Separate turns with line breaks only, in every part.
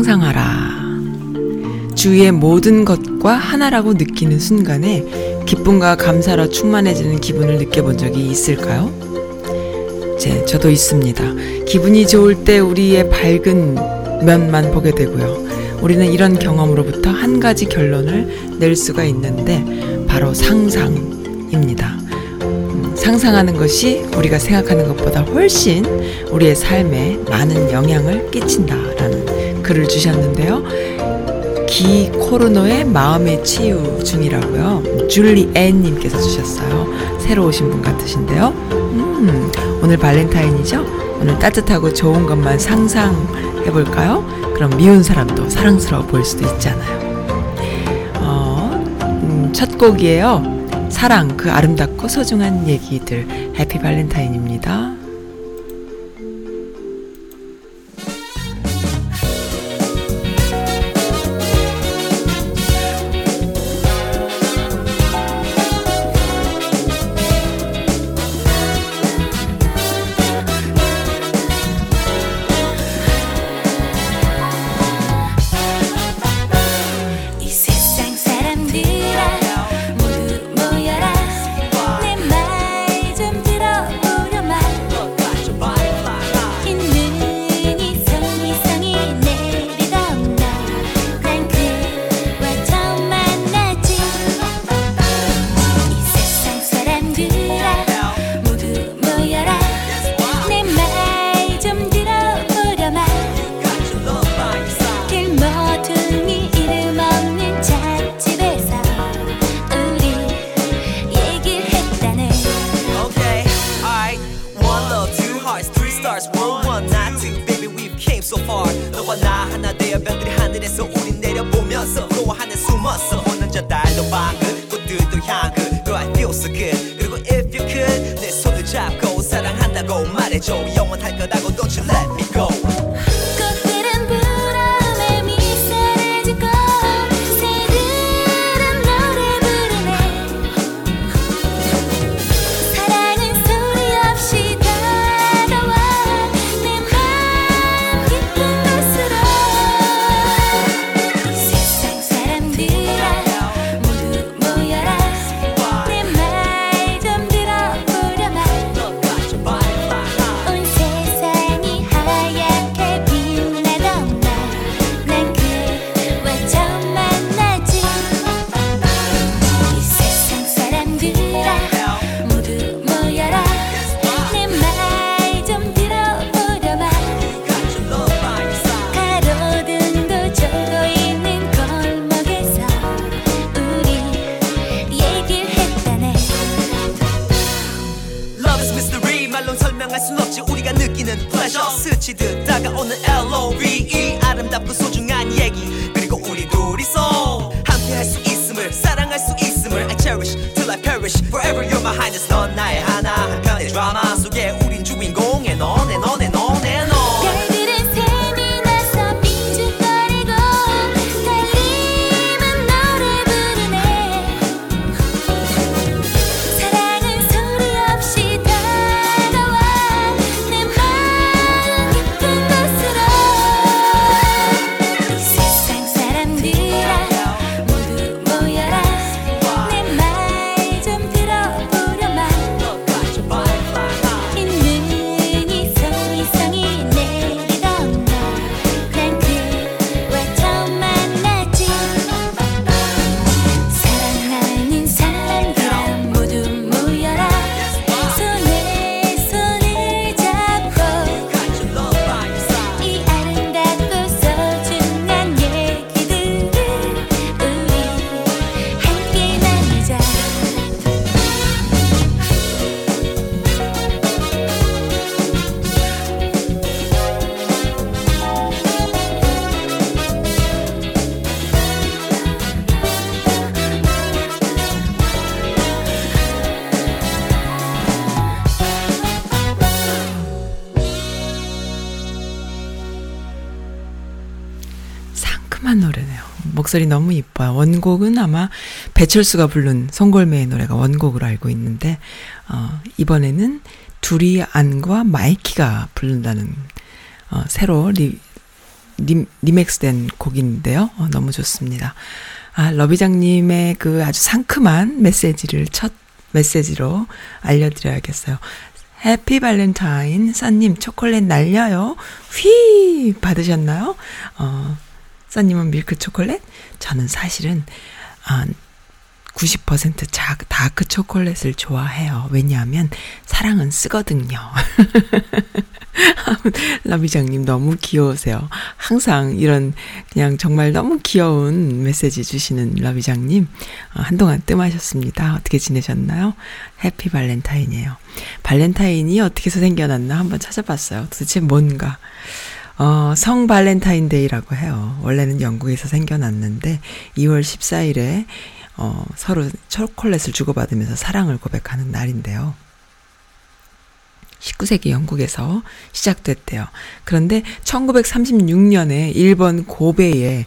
상상하라. 주위의 모든 것과 하나라고 느끼는 순간에 기쁨과 감사로 충만해지는 기분을 느껴본 적이 있을까요? 제, 저도 있습니다. 기분이 좋을 때 우리의 밝은 면만 보게 되고요. 우리는 이런 경험으로부터 한 가지 결론을 낼 수가 있는데 바로 상상입니다. 음, 상상하는 것이 우리가 생각하는 것보다 훨씬 우리의 삶에 많은 영향을 끼친다라는 글을 주셨는데요. 기 코르노의 마음의 치유 중이라고요. 줄리 앤님께서 주셨어요. 새로 오신 분 같으신데요. 음, 오늘 발렌타인이죠? 오늘 따뜻하고 좋은 것만 상상해볼까요? 그럼 미운 사람도 사랑스러워 보일 수도 있잖아요. 어, 음, 첫 곡이에요. 사랑, 그 아름답고 소중한 얘기들. 해피 발렌타인입니다. 목소리 너무 이뻐요. 원곡은 아마 배철수가 부른 송골매의 노래가 원곡으로 알고 있는데, 어, 이번에는 두리 안과 마이키가 부른다는, 어, 새로 리,
리, 리믹스된 곡인데요. 어, 너무 좋습니다. 아, 러비장님의 그 아주 상큼한 메시지를 첫 메시지로 알려드려야겠어요. Happy Valentine, 싸님 초콜릿 날려요. 휘! 받으셨나요? 어, 싸님은 밀크 초콜릿? 저는 사실은, 아, 90% 자, 다크 초콜릿을 좋아해요. 왜냐하면 사랑은 쓰거든요. 라비장님 너무 귀여우세요. 항상 이런 그냥 정말 너무 귀여운 메시지 주시는 라비장님 어, 한동안 뜸하셨습니다. 어떻게 지내셨나요? Happy Valentine이에요. 발렌타인이 어떻게 해서 생겨났나 한번 찾아봤어요. 도대체 뭔가. 어, 성 발렌타인데이라고 해요. 원래는 영국에서 생겨났는데 2월 14일에 어, 서로 초콜릿을 주고받으면서 사랑을 고백하는 날인데요. 19세기 영국에서 시작됐대요. 그런데 1936년에 일본 고베에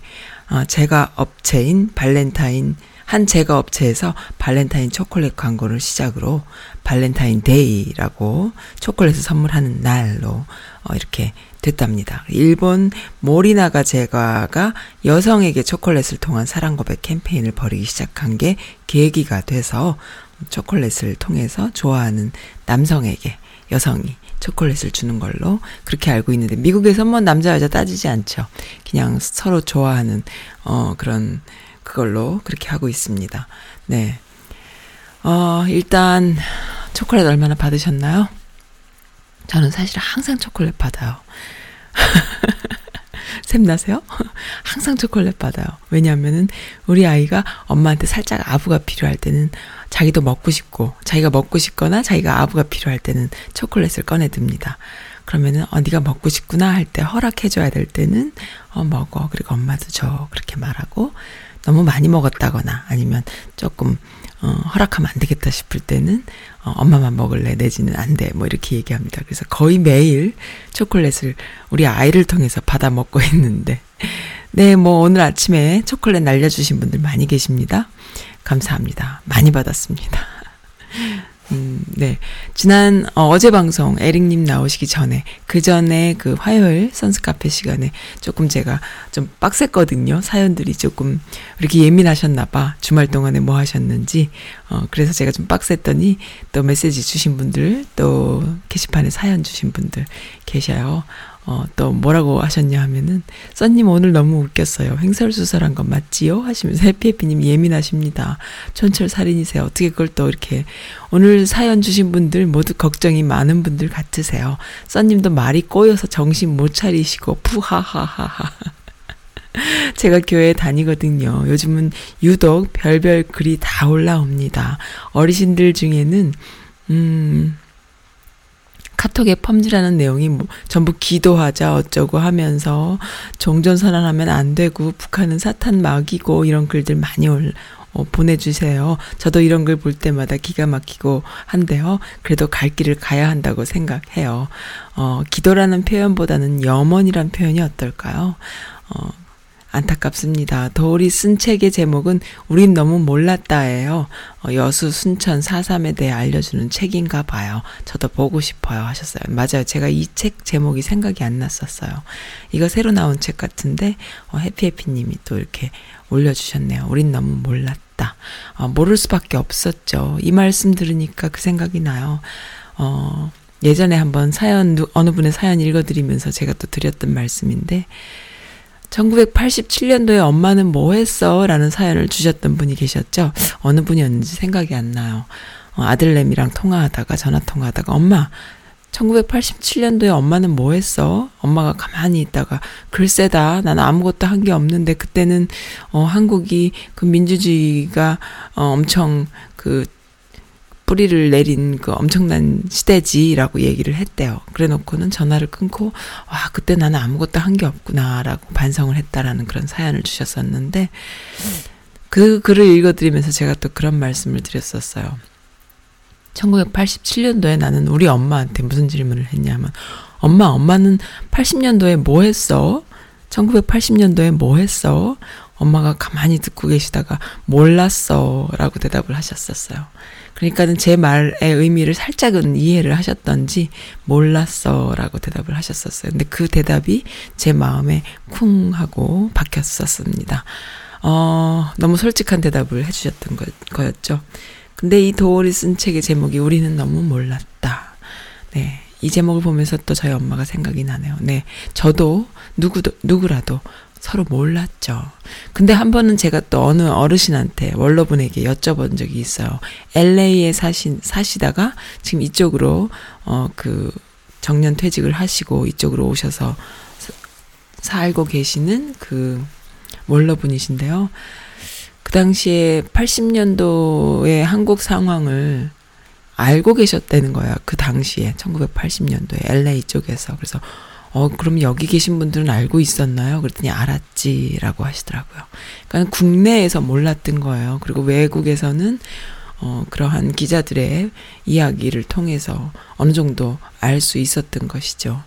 어, 제과 업체인 발렌타인 한 제과 업체에서 발렌타인 초콜릿 광고를 시작으로 발렌타인 데이라고 초콜릿을 선물하는 날로 어, 이렇게 됐답니다. 일본 모리나가 제과가 여성에게 초콜릿을 통한 사랑 고백 캠페인을 벌이기 시작한 게 계기가 돼서 초콜릿을 통해서 좋아하는 남성에게 여성이 초콜릿을 주는 걸로 그렇게 알고 있는데 미국에서 뭐 남자 여자 따지지 않죠. 그냥 서로 좋아하는 어 그런 그걸로 그렇게 하고 있습니다. 네. 어 일단 초콜릿 얼마나 받으셨나요? 저는 사실 항상 초콜릿 받아요. 샘나세요? 항상 초콜릿 받아요. 왜냐하면은 우리 아이가 엄마한테 살짝 아부가 필요할 때는 자기도 먹고 싶고 자기가 먹고 싶거나 자기가 아부가 필요할 때는 초콜릿을 꺼내 듭니다. 그러면은 어 네가 먹고 싶구나 할 때 허락해 줘야 될 때는 어 먹어. 그리고 엄마도 줘. 그렇게 말하고 너무 많이 먹었다거나 아니면 조금 어, 허락하면 안 되겠다 싶을 때는 어, 엄마만 먹을래 내지는 안 돼. 뭐 이렇게 얘기합니다. 그래서 거의 매일 초콜릿을 우리 아이를 통해서 받아 먹고 있는데 네, 뭐 오늘 아침에 초콜릿 날려주신 분들 많이 계십니다. 감사합니다. 많이 받았습니다. 음, 네. 지난, 어, 어제 방송, 에릭님 나오시기 전에, 그 전에 그 화요일 선스 카페 시간에 조금 제가 좀 빡셌거든요. 사연들이 조금 이렇게 예민하셨나봐. 주말 동안에 뭐 하셨는지. 어, 그래서 제가 좀 빡셌더니 또 메시지 주신 분들, 또 게시판에 사연 주신 분들 계셔요. 어, 또 뭐라고 하셨냐 하면은, 써님 오늘 너무 웃겼어요. 횡설수설한 건 맞지요? 하시면서 해피해피님 예민하십니다. 촌철살인이세요. 어떻게 그걸 또 이렇게, 오늘 사연 주신 분들 모두 걱정이 많은 분들 같으세요. 써님도 말이 꼬여서 정신 못 차리시고, 푸하하하하. 제가 교회 다니거든요. 요즘은 유독 별별 글이 다 올라옵니다. 어르신들 중에는, 음, 카톡에 펌지라는 내용이 뭐 전부 기도하자 어쩌고 하면서 종전 선언하면 안 되고 북한은 사탄 막이고 이런 글들 많이 올, 어, 보내주세요. 저도 이런 글 볼 때마다 기가 막히고 한데요. 그래도 갈 길을 가야 한다고 생각해요. 어, 기도라는 표현보다는 염원이란 표현이 어떨까요? 어, 안타깝습니다. 도울이 쓴 책의 제목은 우린 너무 몰랐다예요. 어, 여수 순천 4.3에 대해 알려주는 책인가 봐요. 저도 보고 싶어요 하셨어요. 맞아요. 제가 이 책 제목이 생각이 안 났었어요. 이거 새로 나온 책 같은데 어, 해피해피님이 또 이렇게 올려주셨네요. 우린 너무 몰랐다. 어, 모를 수밖에 없었죠. 이 말씀 들으니까 그 생각이 나요. 어, 예전에 한번 사연, 어느 분의 사연 읽어드리면서 제가 또 드렸던 말씀인데, 1987년도에 엄마는 뭐 했어? 라는 사연을 주셨던 분이 계셨죠? 어느 분이었는지 생각이 안 나요. 어, 아들내미랑 통화하다가, 전화 통화하다가, 엄마, 1987년도에 엄마는 뭐 했어? 엄마가 가만히 있다가, 글쎄다, 난 아무것도 한 게 없는데, 그때는, 어, 한국이 그 민주주의가, 어, 엄청 그 뿌리를 내린 그 엄청난 시대지라고 얘기를 했대요. 그래 놓고는 전화를 끊고, 와, 그때 나는 아무것도 한 게 없구나라고 반성을 했다라는 그런 사연을 주셨었는데, 그 글을 읽어드리면서 제가 또 그런 말씀을 드렸었어요. 1987년도에 나는 우리 엄마한테 무슨 질문을 했냐면, 엄마, 엄마는 80년도에 뭐 했어? 1980년도에 뭐 했어? 엄마가 가만히 듣고 계시다가 몰랐어 라고 대답을 하셨었어요. 그러니까는 제 말의 의미를 살짝은 이해를 하셨던지 몰랐어 라고 대답을 하셨었어요. 근데 그 대답이 제 마음에 쿵 하고 박혔었습니다. 어, 너무 솔직한 대답을 해주셨던 거, 거였죠. 근데 이 도월이 쓴 책의 제목이 우리는 너무 몰랐다. 네. 이 제목을 보면서 또 저희 엄마가 생각이 나네요. 네. 저도 누구도, 누구라도 서로 몰랐죠. 근데 한 번은 제가 또 어느 어르신한테 원로분에게 여쭤본 적이 있어요. LA에 사신 사시다가 지금 이쪽으로 어 그 정년 퇴직을 하시고 이쪽으로 오셔서 살고 계시는 그 원로분이신데요. 그 당시에 80년도의 한국 상황을 알고 계셨다는 거예요. 그 당시에 1980년도에 LA 쪽에서 그래서 어, 그럼 여기 계신 분들은 알고 있었나요? 그랬더니 알았지라고 하시더라고요. 그러니까 국내에서 몰랐던 거예요. 그리고 외국에서는 어, 그러한 기자들의 이야기를 통해서 어느 정도 알 수 있었던 것이죠.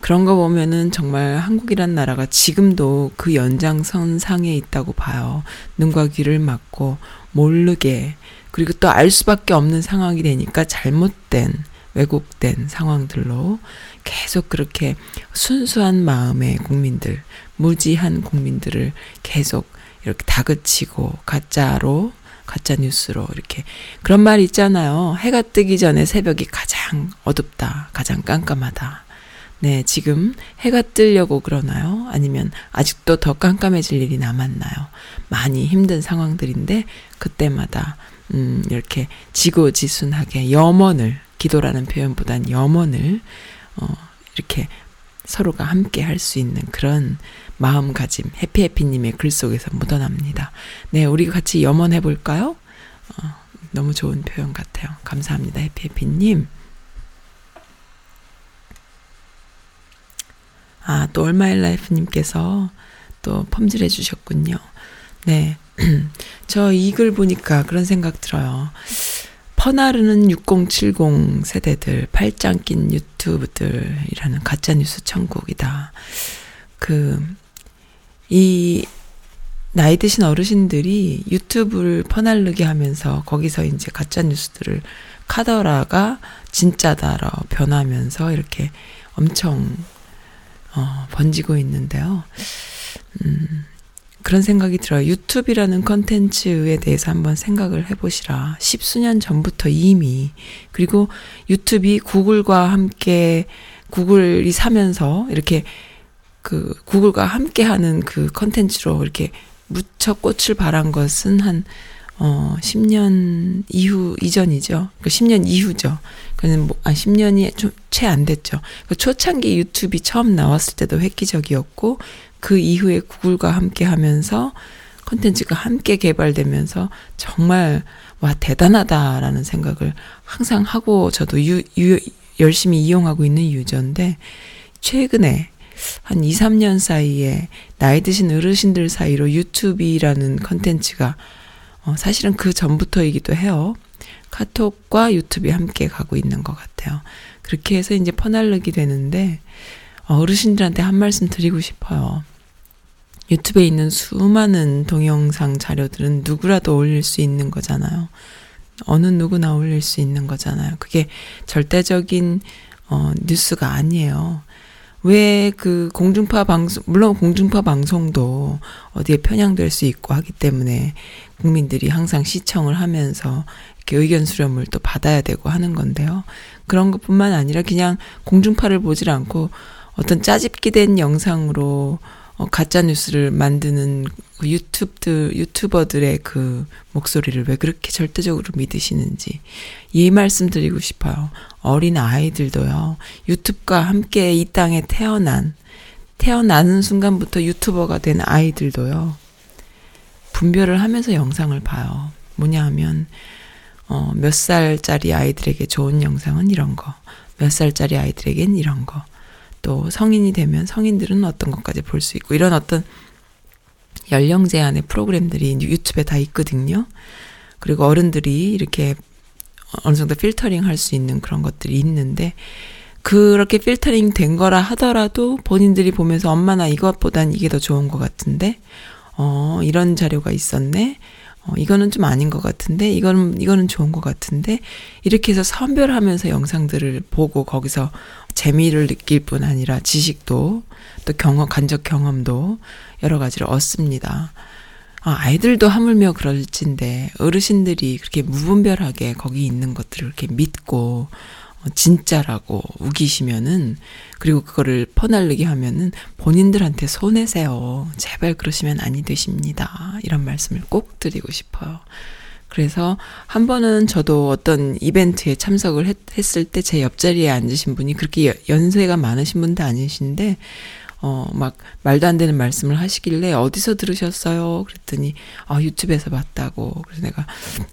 그런 거 보면은 정말 한국이란 나라가 지금도 그 연장선 상에 있다고 봐요. 눈과 귀를 막고 모르게 그리고 또 알 수밖에 없는 상황이 되니까 잘못된 왜곡된 상황들로 계속 그렇게 순수한 마음의 국민들, 무지한 국민들을 계속 이렇게 다그치고 가짜로 가짜 뉴스로 이렇게 그런 말 있잖아요. 해가 뜨기 전에 새벽이 가장 어둡다. 가장 깜깜하다. 네, 지금 해가 뜨려고 그러나요? 아니면 아직도 더 깜깜해질 일이 남았나요? 많이 힘든 상황들인데 그때마다 음 이렇게 지고지순하게 염원을 기도라는 표현보단 염원을 어, 이렇게 서로가 함께 할 수 있는 그런 마음가짐, 해피해피님의 글 속에서 묻어납니다. 네, 우리 같이 염원해 볼까요? 어, 너무 좋은 표현 같아요. 감사합니다, 해피해피님. 아, 또 얼마일라이프님께서 또 펌질해 주셨군요. 네. 저 이 글 보니까 그런 생각 들어요. 퍼나르는 6070 세대들, 팔짱 낀 유튜브들이라는 가짜뉴스 천국이다. 그, 이, 나이 드신 어르신들이 유튜브를 퍼날르게 하면서 거기서 이제 가짜뉴스들을 카더라가 진짜다로 변하면서 이렇게 엄청, 어, 번지고 있는데요. 음, 그런 생각이 들어요. 유튜브라는 컨텐츠에 대해서 한번 생각을 해보시라. 십수년 전부터 이미, 그리고 유튜브이 구글과 함께, 구글이 사면서 이렇게 그 구글과 함께 하는 그 컨텐츠로 이렇게 무척 꽃을 발한 것은 한, 어, 10년 이후, 이전이죠. 그 10년 이후죠. 그는 뭐, 아, 10년이 좀 채 안 됐죠. 그 초창기 유튜브 처음 나왔을 때도 획기적이었고, 그 이후에 구글과 함께 하면서 컨텐츠가 함께 개발되면서 정말 와 대단하다라는 생각을 항상 하고 저도 유, 유 열심히 이용하고 있는 유저인데 최근에 한 2, 3년 사이에 나이 드신 어르신들 사이로 유튜브라는 컨텐츠가 어, 사실은 그 전부터이기도 해요. 카톡과 유튜브 함께 가고 있는 것 같아요. 그렇게 해서 이제 퍼날르기 되는데 어르신들한테 한 말씀 드리고 싶어요. 유튜브에 있는 수많은 동영상 자료들은 누구라도 올릴 수 있는 거잖아요. 어느 누구나 올릴 수 있는 거잖아요. 그게 절대적인 어, 뉴스가 아니에요. 왜 그 공중파 방송, 물론 공중파 방송도 어디에 편향될 수 있고 하기 때문에 국민들이 항상 시청을 하면서 이렇게 의견 수렴을 또 받아야 되고 하는 건데요. 그런 것 뿐만 아니라 그냥 공중파를 보질 않고 어떤 짜집기 된 영상으로 어, 가짜 뉴스를 만드는 그 유튜브들 유튜버들의 그 목소리를 왜 그렇게 절대적으로 믿으시는지 이 말씀 드리고 싶어요. 어린 아이들도요. 유튜브가 함께 이 땅에 태어난 태어나는 순간부터 유튜버가 된 아이들도요. 분별을 하면서 영상을 봐요. 뭐냐 하면 어, 몇 살짜리 아이들에게 좋은 영상은 이런 거, 몇 살짜리 아이들에겐 이런 거, 또 성인이 되면 성인들은 어떤 것까지 볼 수 있고 이런 어떤 연령 제한의 프로그램들이 유튜브에 다 있거든요. 그리고 어른들이 이렇게 어느 정도 필터링 할 수 있는 그런 것들이 있는데 그렇게 필터링 된 거라 하더라도 본인들이 보면서 엄마 나 이것보단 이게 더 좋은 것 같은데 어, 이런 자료가 있었네. 어, 이거는 좀 아닌 것 같은데, 이거는, 이거는 좋은 것 같은데, 이렇게 해서 선별하면서 영상들을 보고 거기서 재미를 느낄 뿐 아니라 지식도, 또 경험, 간접 경험도 여러 가지를 얻습니다. 아, 아이들도 하물며 그럴진데, 어르신들이 그렇게 무분별하게 거기 있는 것들을 이렇게 믿고, 어, 진짜라고 우기시면은 그리고 그거를 퍼날르게 하면은 본인들한테 손해세요. 제발 그러시면 아니 되십니다. 이런 말씀을 꼭 드리고 싶어요. 그래서 한 번은 저도 어떤 이벤트에 참석을 했, 을 때 제 옆자리에 앉으신 분이 그렇게 연세가 많으신 분도 아니신데 어, 막, 말도 안 되는 말씀을 하시길래, 어디서 들으셨어요? 그랬더니, 아, 유튜브에서 봤다고. 그래서 내가,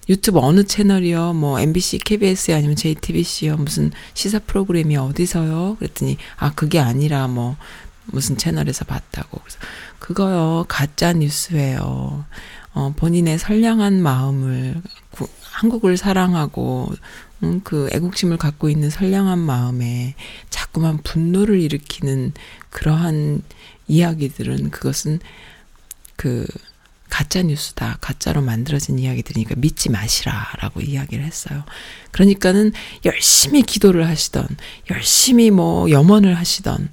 유튜브 어느 채널이요? 뭐, MBC, KBS요? 아니면 JTBC요? 무슨 시사 프로그램이 어디서요? 그랬더니, 아, 그게 아니라, 뭐, 무슨 채널에서 봤다고. 그래서, 그거요, 가짜 뉴스예요. 어, 본인의 선량한 마음을, 구, 한국을 사랑하고, 음, 그 애국심을 갖고 있는 선량한 마음에 자꾸만 분노를 일으키는 그러한 이야기들은 그것은 그 가짜 뉴스다. 가짜로 만들어진 이야기들이니까 믿지 마시라라고 이야기를 했어요. 그러니까는 열심히 기도를 하시던 열심히 뭐 염원을 하시던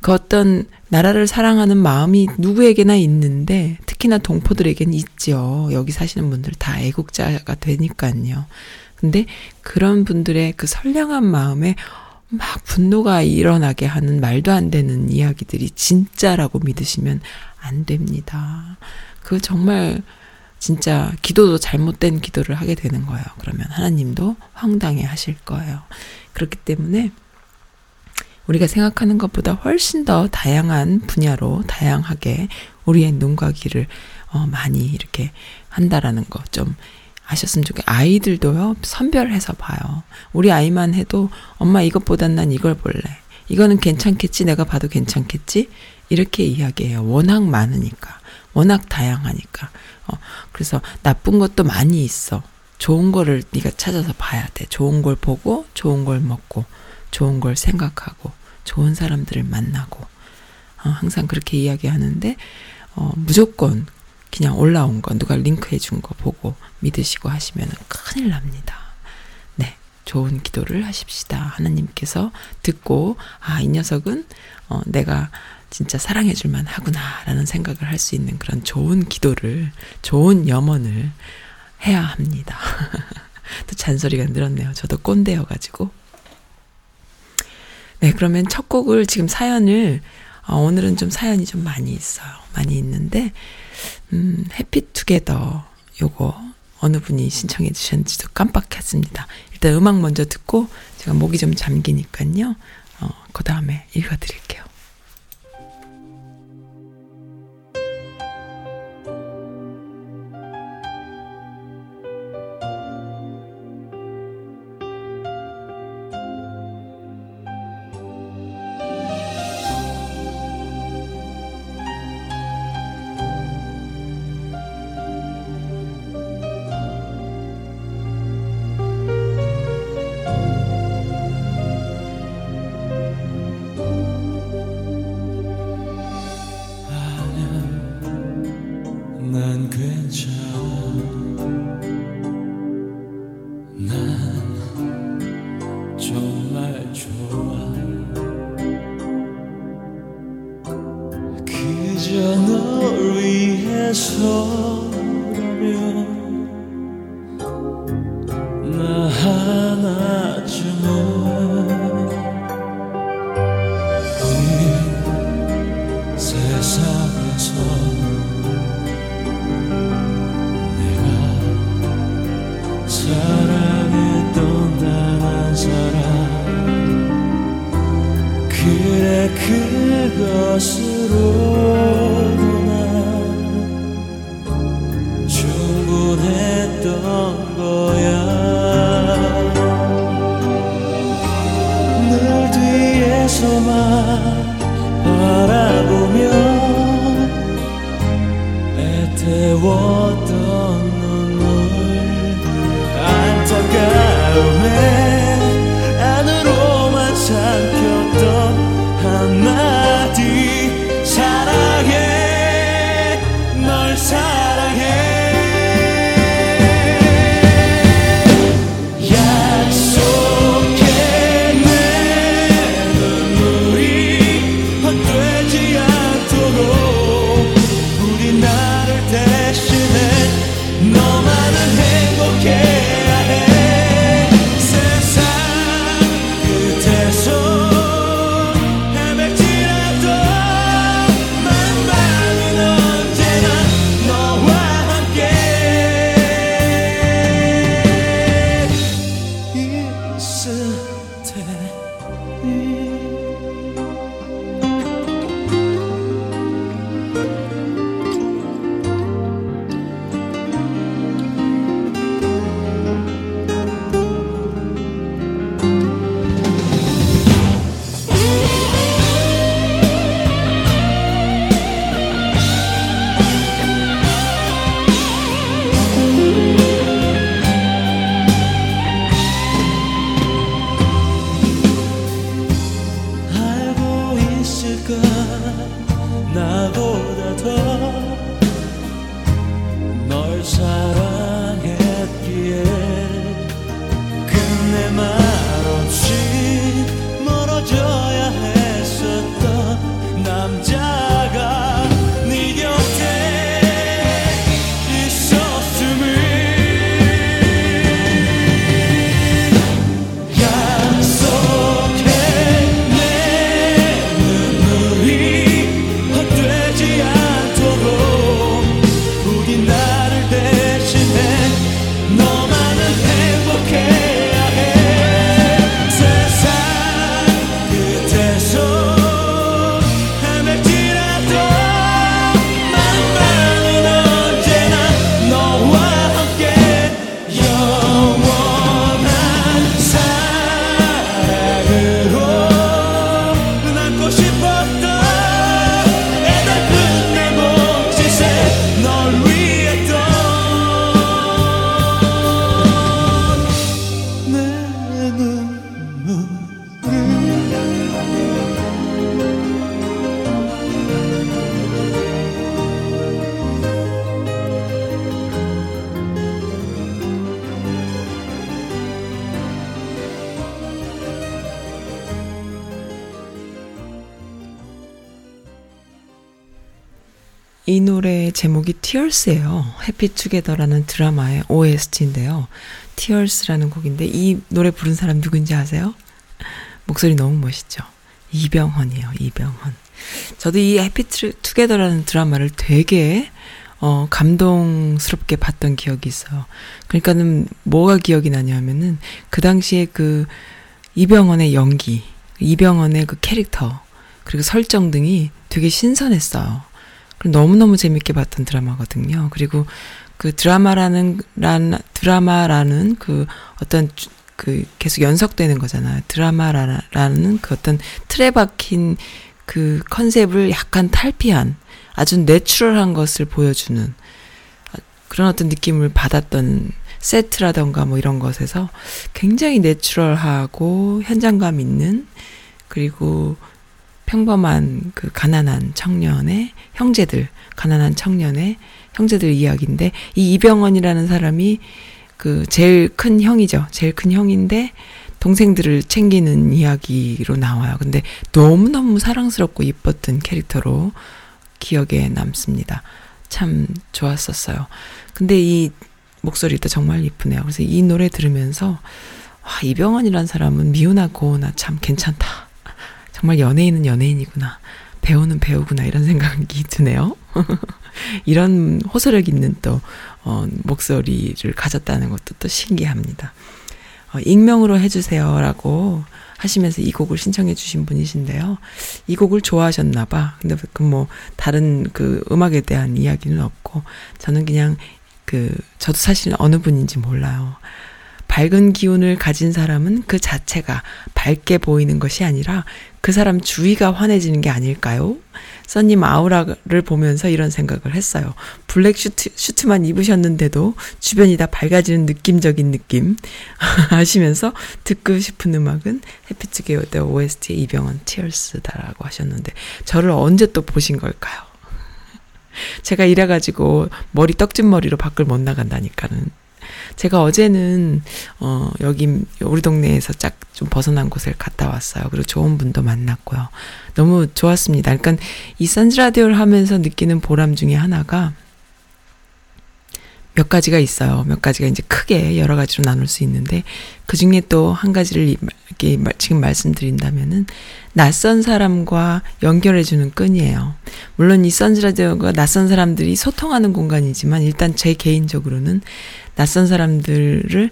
그 어떤 나라를 사랑하는 마음이 누구에게나 있는데 특히나 동포들에게는 있죠. 여기 사시는 분들 다 애국자가 되니까요. 근데 그런 분들의 그 선량한 마음에 막 분노가 일어나게 하는 말도 안 되는 이야기들이 진짜라고 믿으시면 안 됩니다. 그 정말 진짜 기도도 잘못된 기도를 하게 되는 거예요. 그러면 하나님도 황당해 하실 거예요. 그렇기 때문에 우리가 생각하는 것보다 훨씬 더 다양한 분야로 다양하게 우리의 눈과 귀를 어, 많이 이렇게 한다라는 거 좀 아셨으면 좋겠 아이들도요, 선별해서 봐요. 우리 아이만 해도 엄마 이것보단 난 이걸 볼래. 이거는 괜찮겠지? 내가 봐도 괜찮겠지? 이렇게 이야기해요. 워낙 많으니까. 워낙 다양하니까. 어, 그래서 나쁜 것도 많이 있어. 좋은 거를 네가 찾아서 봐야 돼. 좋은 걸 보고, 좋은 걸 먹고, 좋은 걸 생각하고, 좋은 사람들을 만나고. 어, 항상 그렇게 이야기하는데, 어, 무조건 그냥 올라온 거 누가 링크해 준 거 보고 믿으시고 하시면 큰일 납니다. 네. 좋은 기도를 하십시다. 하나님께서 듣고 아, 이 녀석은 어, 내가 진짜 사랑해 줄 만하구나라는 생각을 할 수 있는 그런 좋은 기도를 좋은 염원을 해야 합니다. 또 잔소리가 늘었네요. 저도 꼰대여 가지고. 네, 그러면 첫 곡을 지금 사연을 어, 오늘은 좀 사연이 좀 많이 있어요. 많이 있는데 음, 해피투게더 요거 어느 분이 신청해 주셨는지도 깜빡했습니다. 일단 음악 먼저 듣고 제가 목이 좀 잠기니까요. 어, 그 다음에 읽어드릴게요. you. 제목이 Tears예요. 해피 투게더라는 드라마의 OST인데요. Tears라는 곡인데 이 노래 부른 사람 누군지 아세요? 목소리 너무 멋있죠. 이병헌이에요. 이병헌. 저도 이 해피 투게더라는 드라마를 되게 어, 감동스럽게 봤던 기억이 있어요. 그러니까는 뭐가 기억이 나냐면은 그 당시에 그 이병헌의 연기, 이병헌의 그 캐릭터, 그리고 설정 등이 되게 신선했어요. 너무너무 재밌게 봤던 드라마거든요. 그리고 그 드라마라는 란 드라마라는 그 어떤 그 계속 연속되는 거잖아요. 드라마라는 그 어떤 틀에 박힌 그 컨셉을 약간 탈피한 아주 내추럴한 것을 보여주는 그런 어떤 느낌을 받았던 세트라던가 뭐 이런 것에서 굉장히 내추럴하고 현장감 있는 그리고 평범한 그 가난한 청년의 형제들, 가난한 청년의 형제들 이야기인데 이 이병헌이라는 사람이 그 제일 큰 형이죠. 제일 큰 형인데 동생들을 챙기는 이야기로 나와요. 근데 너무너무 사랑스럽고 이뻤던 캐릭터로 기억에 남습니다. 참 좋았었어요. 근데 이 목소리도 정말 이쁘네요. 그래서 이 노래 들으면서 와, 이병헌이란 사람은 미우나 고우나 참 괜찮다. 정말 연예인은 연예인이구나. 배우는 배우구나. 이런 생각이 드네요. 이런 호소력 있는 또, 어, 목소리를 가졌다는 것도 또 신기합니다. 어, 익명으로 해주세요라고 하시면서 이 곡을 신청해 주신 분이신데요. 이 곡을 좋아하셨나봐. 근데 그 뭐, 다른 그 음악에 대한 이야기는 없고, 저는 그냥 그, 저도 사실 어느 분인지 몰라요. 밝은 기운을 가진 사람은 그 자체가 밝게 보이는 것이 아니라 그 사람 주위가 환해지는 게 아닐까요? 써님 아우라를 보면서 이런 생각을 했어요. 블랙 슈트, 슈트만 입으셨는데도 주변이 다 밝아지는 느낌적인 느낌 하시면서 듣고 싶은 음악은 해피투게더 OST의 이병헌 Tears다라고 하셨는데 저를 언제 또 보신 걸까요? 제가 이래가지고 머리 떡진 머리로 밖을 못 나간다니까는. 제가 어제는 어 여기 우리 동네에서 짝 좀 벗어난 곳을 갔다 왔어요. 그리고 좋은 분도 만났고요. 너무 좋았습니다. 그러니까 이 선즈 라디오를 하면서 느끼는 보람 중에 하나가 몇 가지가 있어요. 몇 가지가 이제 크게 여러 가지로 나눌 수 있는데 그 중에 또 한 가지를 이렇게 지금 말씀드린다면은 낯선 사람과 연결해 주는 끈이에요. 물론 이 선즈라디오가 낯선 사람들이 소통하는 공간이지만 일단 제 개인적으로는 낯선 사람들을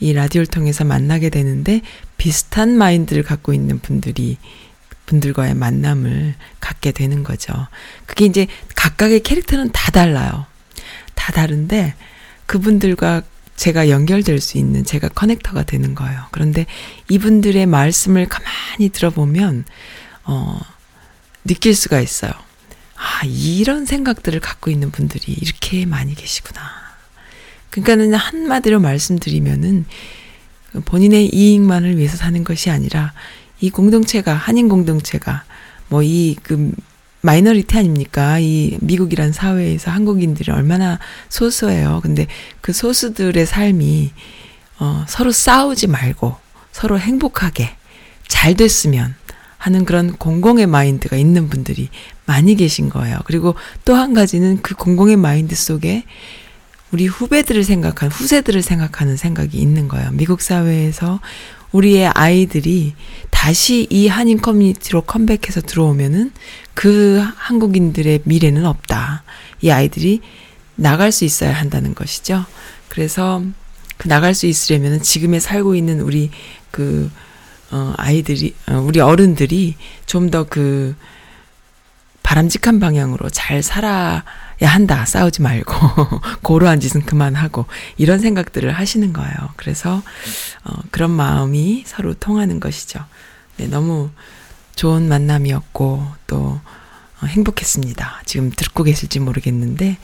이 라디오를 통해서 만나게 되는데 비슷한 마인드를 갖고 있는 분들이 분들과의 만남을 갖게 되는 거죠. 그게 이제 각각의 캐릭터는 다 달라요. 다 다른데 그분들과 제가 연결될 수 있는 제가 커넥터가 되는 거예요. 그런데 이분들의 말씀을 가만히 들어보면 어 느낄 수가 있어요. 아, 이런 생각들을 갖고 있는 분들이 이렇게 많이 계시구나. 그러니까는 한마디로 말씀드리면은 본인의 이익만을 위해서 사는 것이 아니라 이 공동체가 한인 공동체가 뭐 이 그 마이너리티 아닙니까? 이 미국이란 사회에서 한국인들이 얼마나 소수예요. 근데 그 소수들의 삶이 어, 서로 싸우지 말고 서로 행복하게 잘 됐으면 하는 그런 공공의 마인드가 있는 분들이 많이 계신 거예요. 그리고 또 한 가지는 그 공공의 마인드 속에 우리 후배들을 생각한 후세들을 생각하는 생각이 있는 거예요. 미국 사회에서 우리의 아이들이 다시 이 한인 커뮤니티로 컴백해서 들어오면은 그 한국인들의 미래는 없다. 이 아이들이 나갈 수 있어야 한다는 것이죠. 그래서 그 나갈 수 있으려면 지금에 살고 있는 우리 그, 어, 아이들이, 어, 우리 어른들이 좀 더 그 바람직한 방향으로 잘 살아 야 한다. 싸우지 말고. 고루한 짓은 그만하고. 이런 생각들을 하시는 거예요. 그래서, 어, 그런 마음이 서로 통하는 것이죠. 네, 너무 좋은 만남이었고, 또, 어, 행복했습니다. 지금 듣고 계실지 모르겠는데,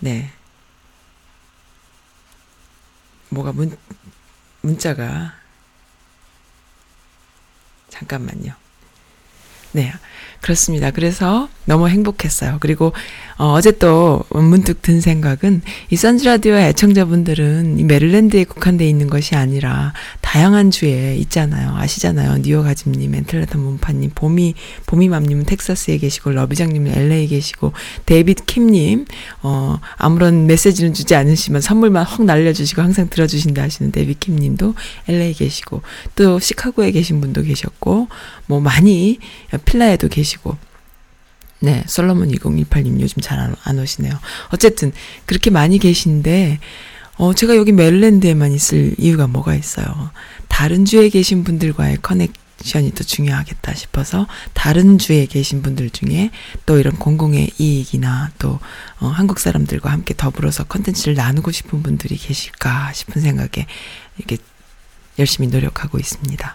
네. 뭐가 문, 문자가, 잠깐만요. 네. 그렇습니다. 그래서 너무 행복했어요. 그리고 어, 어제 또 문득 든 생각은 이 선즈라디오 애청자분들은 이 메릴랜드에 국한돼 있는 것이 아니라 다양한 주에 있잖아요. 아시잖아요. 뉴욕아짐님, 멘틀레타 문파님, 보미, 보미맘님은 텍사스에 계시고, 러비장님은 LA에 계시고, 데이빗 킴님, 어, 아무런 메시지는 주지 않으시면 선물만 확 날려주시고 항상 들어주신다 하시는 데이빗 킴님도 LA에 계시고, 또 시카고에 계신 분도 계셨고, 뭐 많이 필라에도 계시고, 네, 솔로몬 2018님 요즘 잘안 오시네요. 어쨌든, 그렇게 많이 계신데, 어, 제가 여기 메릴랜드에만 있을 이유가 뭐가 있어요. 다른 주에 계신 분들과의 connection이 더 중요하겠다 싶어서 다른 주에 계신 분들 중에 또 이런 공공의 이익이나 또 어, 한국 사람들과 함께 더불어서 컨텐츠를 나누고 싶은 분들이 계실까 싶은 생각에 이렇게 열심히 노력하고 있습니다.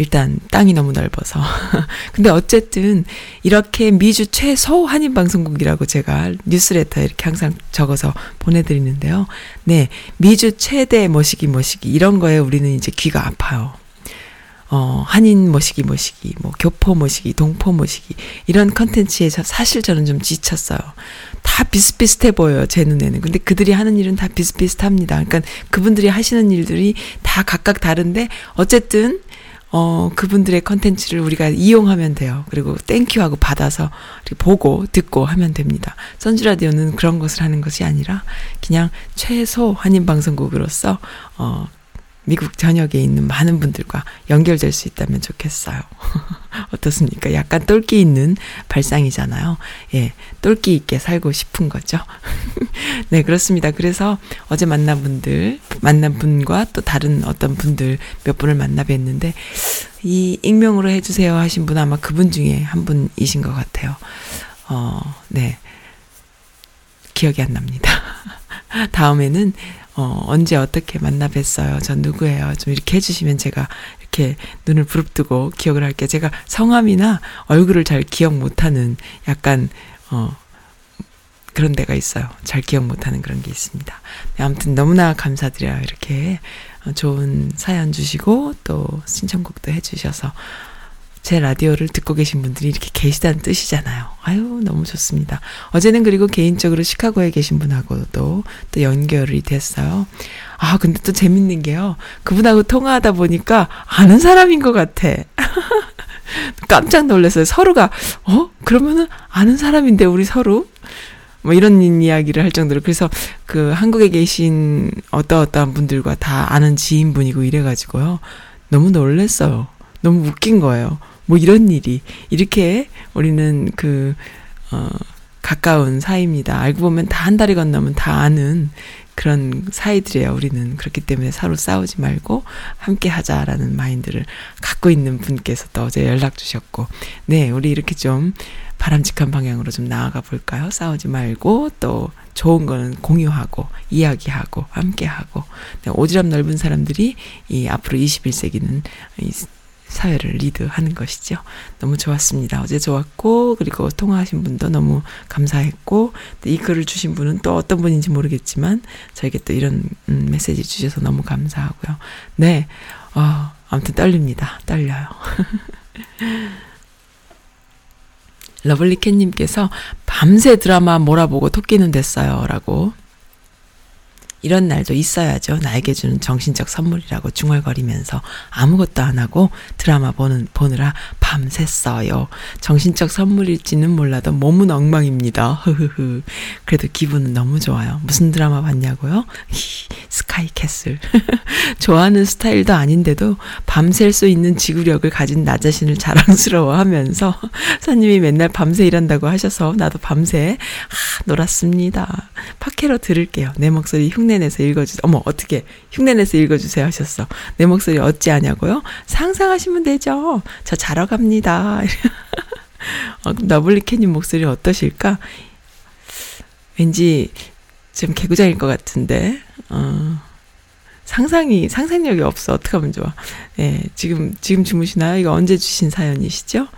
일단 땅이 너무 넓어서. 근데 어쨌든 이렇게 미주 최소 한인 방송국이라고 제가 뉴스레터 이렇게 항상 적어서 보내드리는데요. 네, 미주 최대 머시기 머시기 이런 거에 우리는 이제 귀가 아파요. 어, 한인 모시기 모시기, 뭐, 교포 모시기, 동포 모시기, 이런 컨텐츠에 서 사실 저는 좀 지쳤어요. 다 비슷비슷해 보여요, 제 눈에는. 근데 그들이 하는 일은 다 비슷비슷합니다. 그러니까 그분들이 하시는 일들이 다 각각 다른데, 어쨌든, 어, 그분들의 컨텐츠를 우리가 이용하면 돼요. 그리고 thank you 하고 받아서 보고 듣고 하면 됩니다. Sun's Radio는 그런 것을 하는 것이 아니라 그냥 최소 한인 방송국으로서 어, 미국 전역에 있는 많은 분들과 연결될 수 있다면 좋겠어요. 어떻습니까? 약간 똘끼 있는 발상이잖아요. 예, 똘끼 있게 살고 싶은 거죠. 네, 그렇습니다. 그래서 어제 만난 분들, 만난 분과 또 다른 어떤 분들 몇 분을 만나 뵀는데, 이 익명으로 해주세요 하신 분 아마 그분 중에 한 분이신 것 같아요. 어, 네. 기억이 안 납니다. 다음에는 어, 언제 어떻게 만나 뵀어요? 전 누구예요? 좀 이렇게 해주시면 제가 이렇게 눈을 부릅뜨고 기억을 할게요. 제가 성함이나 얼굴을 잘 기억 못하는 약간, 어, 그런 데가 있어요. 잘 기억 못하는 그런 게 있습니다. 네, 아무튼 너무나 감사드려요. 이렇게 어, 좋은 사연 주시고 또 신청곡도 해주셔서 제 라디오를 듣고 계신 분들이 이렇게 계시다는 뜻이잖아요. 아유, 너무 좋습니다. 어제는 그리고 개인적으로 시카고에 계신 분하고도 또 연결이 됐어요. 아, 근데 또 재밌는 게요. 그분하고 통화하다 보니까 아는 사람인 것 같아. 깜짝 놀랐어요. 서로가, 어? 그러면은 아는 사람인데, 우리 서로? 뭐 이런 이야기를 할 정도로. 그래서 그 한국에 계신 어떠어떠한 분들과 다 아는 지인분이고 이래가지고요. 너무 놀랬어요. 너무 웃긴 거예요. 뭐 이런 일이 이렇게 우리는 그 어, 가까운 사이입니다. 알고 보면 다한 달이 건너면 다 아는 그런 사이들이에요. 우리는 그렇기 때문에 서로 싸우지 말고 함께 하자라는 마인드를 갖고 있는 분께서 또 어제 연락 주셨고, 네, 우리 이렇게 좀 바람직한 방향으로 좀 나아가 볼까요? 싸우지 말고 또 좋은 거는 공유하고 이야기하고 함께하고 네, 오지랖 넓은 사람들이 이 앞으로 21세기는 이 사회를 리드하는 것이죠. 너무 좋았습니다. 어제 좋았고 그리고 통화하신 분도 너무 감사했고 이 글을 주신 분은 또 어떤 분인지 모르겠지만 저에게 또 이런 음, 메시지 주셔서 너무 감사하고요. 네, 어, 아무튼 떨립니다. 떨려요. 러블리캣님께서 밤새 드라마 몰아보고 토끼는 됐어요. 라고 이런 날도 있어야죠. 나에게 주는 정신적 선물이라고 중얼거리면서 아무것도 안 하고 드라마 보는, 보느라 밤샜어요. 정신적 선물일지는 몰라도 몸은 엉망입니다. 흐흐흐. 그래도 기분은 너무 좋아요. 무슨 드라마 봤냐고요? 스카이 캐슬. 좋아하는 스타일도 아닌데도 밤샐 수 있는 지구력을 가진 나 자신을 자랑스러워 하면서 사님이 맨날 밤새 일한다고 하셔서 나도 밤새 아, 놀았습니다. 팟캐로 들을게요. 내 목소리 흉내 흉내내서 읽어주세요. 어머, 어떻게 흉내내서 읽어주세요 하셨어. 내 목소리 어찌하냐고요? 상상하시면 되죠. 저 자러 갑니다. 어, 그럼 너블리캣님 목소리 어떠실까? 왠지 좀 개구장일 것 같은데, 어, 상상이, 상상력이 없어. 어떡하면 좋아. 예, 네, 지금, 지금 주무시나요? 이거 언제 주신 사연이시죠?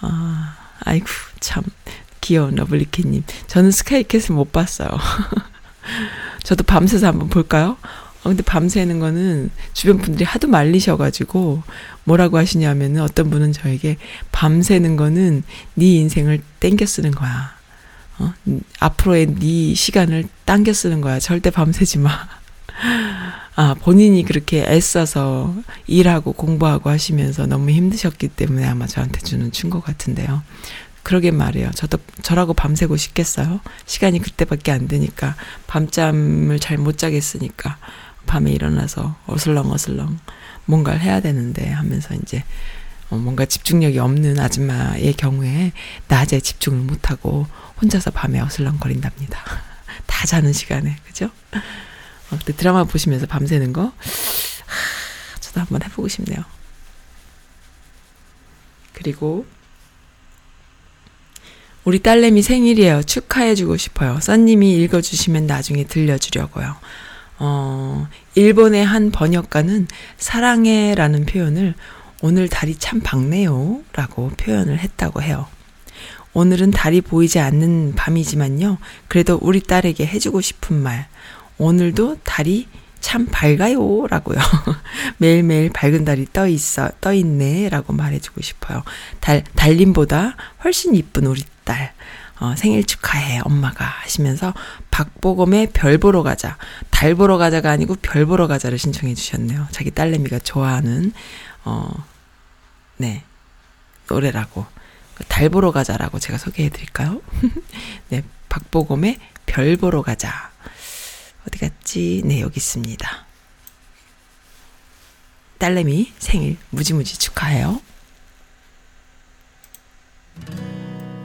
아, 아이고, 참. 귀여운 러블리캣님. 저는 스카이캐슬 못 봤어요. 저도 밤새서 한번 볼까요? 어, 근데 밤새는 거는 주변 분들이 하도 말리셔가지고 뭐라고 하시냐면은 어떤 분은 저에게 밤새는 거는 네 인생을 땡겨 쓰는 거야. 어? 앞으로의 네 시간을 당겨 쓰는 거야. 절대 밤새지 마. 아, 본인이 그렇게 애써서 일하고 공부하고 하시면서 너무 힘드셨기 때문에 아마 저한테 주는 충고 같은데요. 그러게 말이에요. 저도 저라고 밤새고 싶겠어요. 시간이 그때밖에 안 되니까 밤잠을 잘 못 자겠으니까 밤에 일어나서 어슬렁어슬렁 뭔가를 해야 되는데 하면서 이제 어, 뭔가 집중력이 없는 아줌마의 경우에 낮에 집중을 못 하고 혼자서 밤에 어슬렁거린답니다. 다 자는 시간에, 그죠? 어, 근데 드라마 보시면서 밤새는 거, 하, 저도 한번 해보고 싶네요. 그리고, 우리 딸내미 생일이에요. 축하해주고 싶어요. 써님이 읽어주시면 나중에 들려주려고요. 어, 일본의 한 번역가는 사랑해라는 표현을 오늘 달이 참 밝네요. 라고 표현을 했다고 해요. 오늘은 달이 보이지 않는 밤이지만요. 그래도 우리 딸에게 해주고 싶은 말. 오늘도 달이 참 밝아요. 라고요. 매일매일 밝은 달이 떠 있어, 떠 있네. 라고 말해주고 싶어요. 달, 달님보다 훨씬 이쁜 우리 딸. 어, 생일 축하해, 엄마가 하시면서 박보검의 별 보러 가자. 달 보러 가자가 아니고 별 보러 가자를 신청해 주셨네요. 자기 딸내미가 좋아하는, 어, 네, 노래라고. 달 보러 가자라고 제가 소개해 드릴까요? 네, 박보검의 별 보러 가자. 어디 갔지? 네, 여기 있습니다. 딸내미 생일 무지무지 축하해요.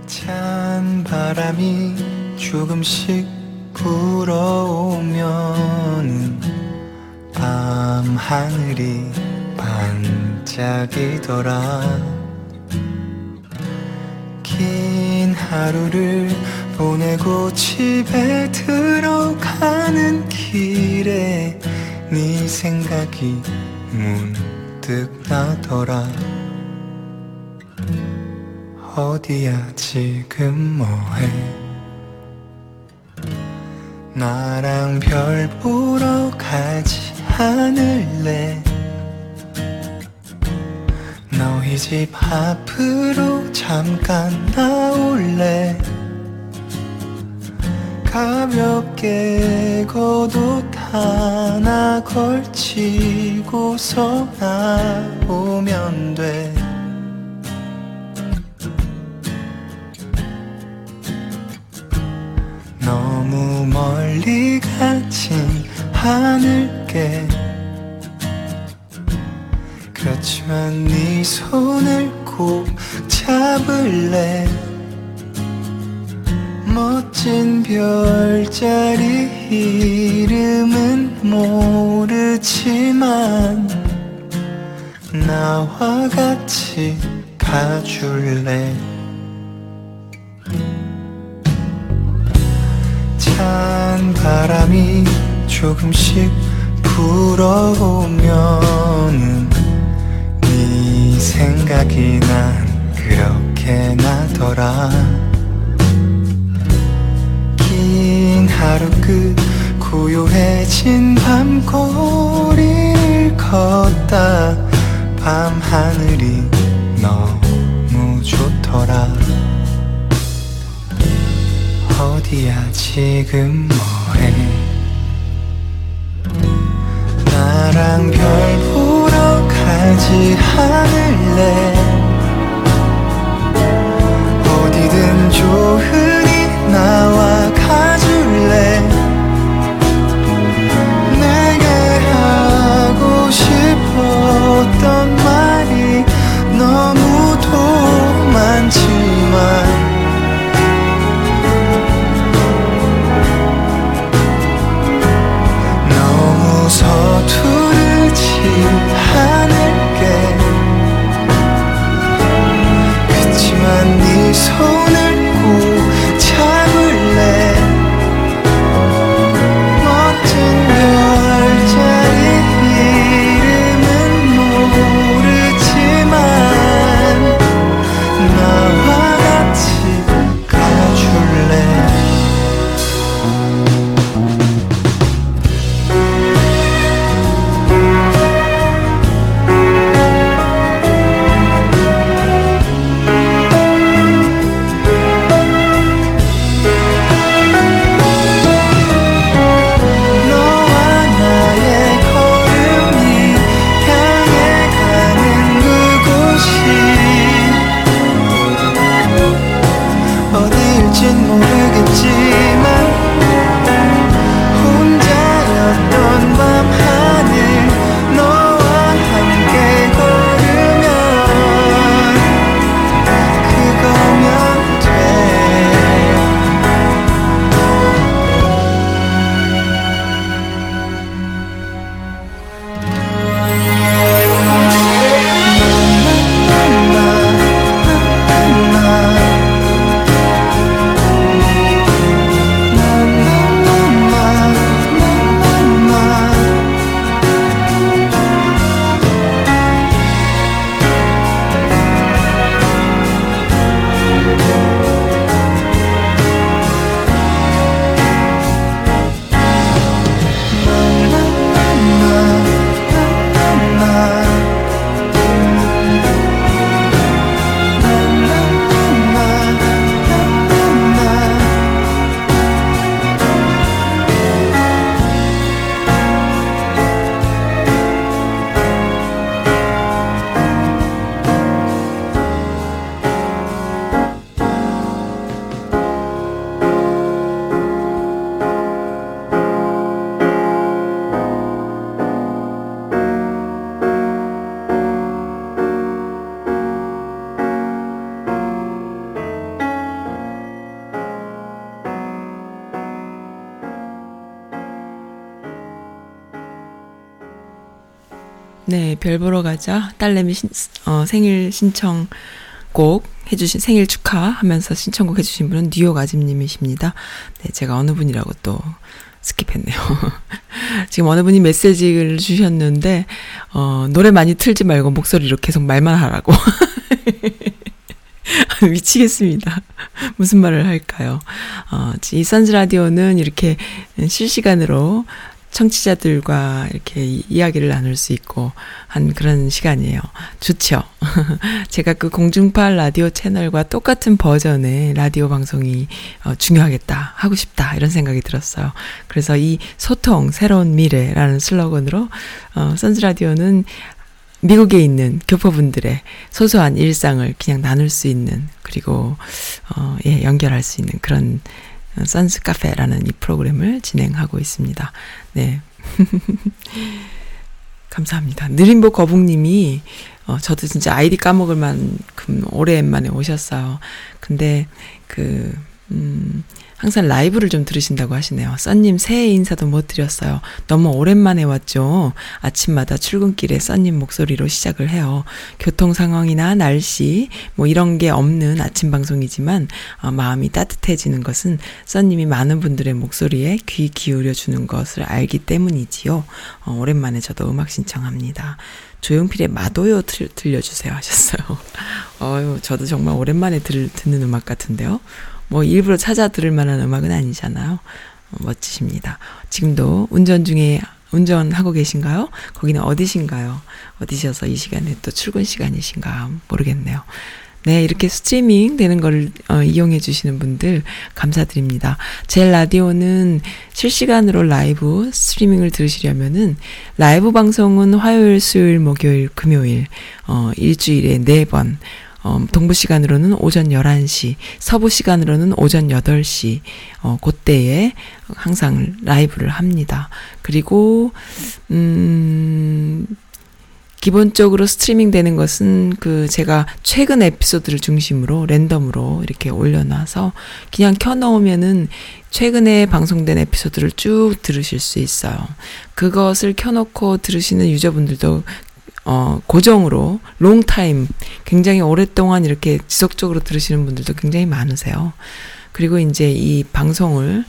찬 바람이 조금씩 불어오면은 밤 하늘이 반짝이더라 긴 하루를 보내고 집에 들어가는 길에 네 생각이 문득 나더라. 어디야 지금 뭐해? 나랑 별 보러 가지 않을래 너희 집 앞으로 잠깐 나올래? 가볍게 겉옷 하나 걸치고서 나오면 돼. 너무 멀리 갇힌 하늘께 그렇지만 네 손을 꼭 잡을래? 멋진 별자리 이름은 모르지만 나와 같이 가줄래? 찬 바람이 조금씩 불어오면은 네 생각이 난 그렇게 나더라. 긴 하루 끝 고요해진 밤거리를 걷다 밤 하늘이 너무 좋더라. 어디야 지금 뭐해? 나랑 별 보러 가지 않을래? 어디든 좋 은, 이 나와 가줄래? 내게 하고 싶었던 말이 너무도 많지만.
너무 서투르지 손을 별 보러 가자. 딸내미 신, 어, 생일 신청곡 해주신 생일 축하하면서 신청곡 해주신 분은 뉴욕 아짐님이십니다. 네, 제가 어느 분이라고 또 스킵했네요. 지금 어느 분이 메시지를 주셨는데, 어, 노래 많이 틀지 말고 목소리로 계속 말만 하라고. 미치겠습니다. 무슨 말을 할까요? 어, 이 선즈 라디오는 이렇게 실시간으로 청취자들과 이렇게 이야기를 나눌 수 있고 한 그런 시간이에요. 좋죠. 제가 그 공중파 라디오 채널과 똑같은 버전의 라디오 방송이 어, 중요하겠다, 하고 싶다, 이런 생각이 들었어요. 그래서 이 소통, 새로운 미래라는 슬로건으로, 어, 선즈 라디오는 미국에 있는 교포분들의 소소한 일상을 그냥 나눌 수 있는, 그리고, 어, 예, 연결할 수 있는 그런 선스 카페라는 이 프로그램을 진행하고 있습니다. 네. 감사합니다. 느림보 거북님이, 어, 저도 진짜 아이디 까먹을 만큼 오랜만에 오셨어요. 근데, 그, 음, 항상 라이브를 좀 들으신다고 하시네요. 써님 새해 인사도 못 드렸어요. 너무 오랜만에 왔죠. 아침마다 출근길에 써님 목소리로 시작을 해요. 교통 상황이나 날씨 뭐 이런 게 없는 아침 방송이지만 어, 마음이 따뜻해지는 것은 써님이 많은 분들의 목소리에 귀 기울여 주는 것을 알기 때문이지요. 어, 오랜만에 저도 음악 신청합니다. 조용필의 마도요 들, 들려주세요 하셨어요. 어유 저도 정말 오랜만에 들, 듣는 음악 같은데요. 뭐 일부러 찾아 들을 만한 음악은 아니잖아요. 어, 멋지십니다. 지금도 운전 중에 운전하고 계신가요? 거기는 어디신가요? 어디셔서 이 시간에 또 출근 시간이신가 모르겠네요. 네, 이렇게 스트리밍 되는 걸 어, 이용해 주시는 분들 감사드립니다. 제 라디오는 실시간으로 라이브 스트리밍을 들으시려면은 라이브 방송은 화요일, 수요일, 목요일, 금요일 어 일주일에 4번 어, 동부 시간으로는 오전 11시, 서부 시간으로는 오전 8시, 어, 그때에 항상 라이브를 합니다. 그리고, 음, 기본적으로 스트리밍 되는 것은 그 제가 최근 에피소드를 중심으로 랜덤으로 이렇게 올려놔서 그냥 켜놓으면은 최근에 방송된 에피소드를 쭉 들으실 수 있어요. 그것을 켜놓고 들으시는 유저분들도 어, 고정으로 롱타임 굉장히 오랫동안 이렇게 지속적으로 들으시는 분들도 굉장히 많으세요. 그리고 이제 이 방송을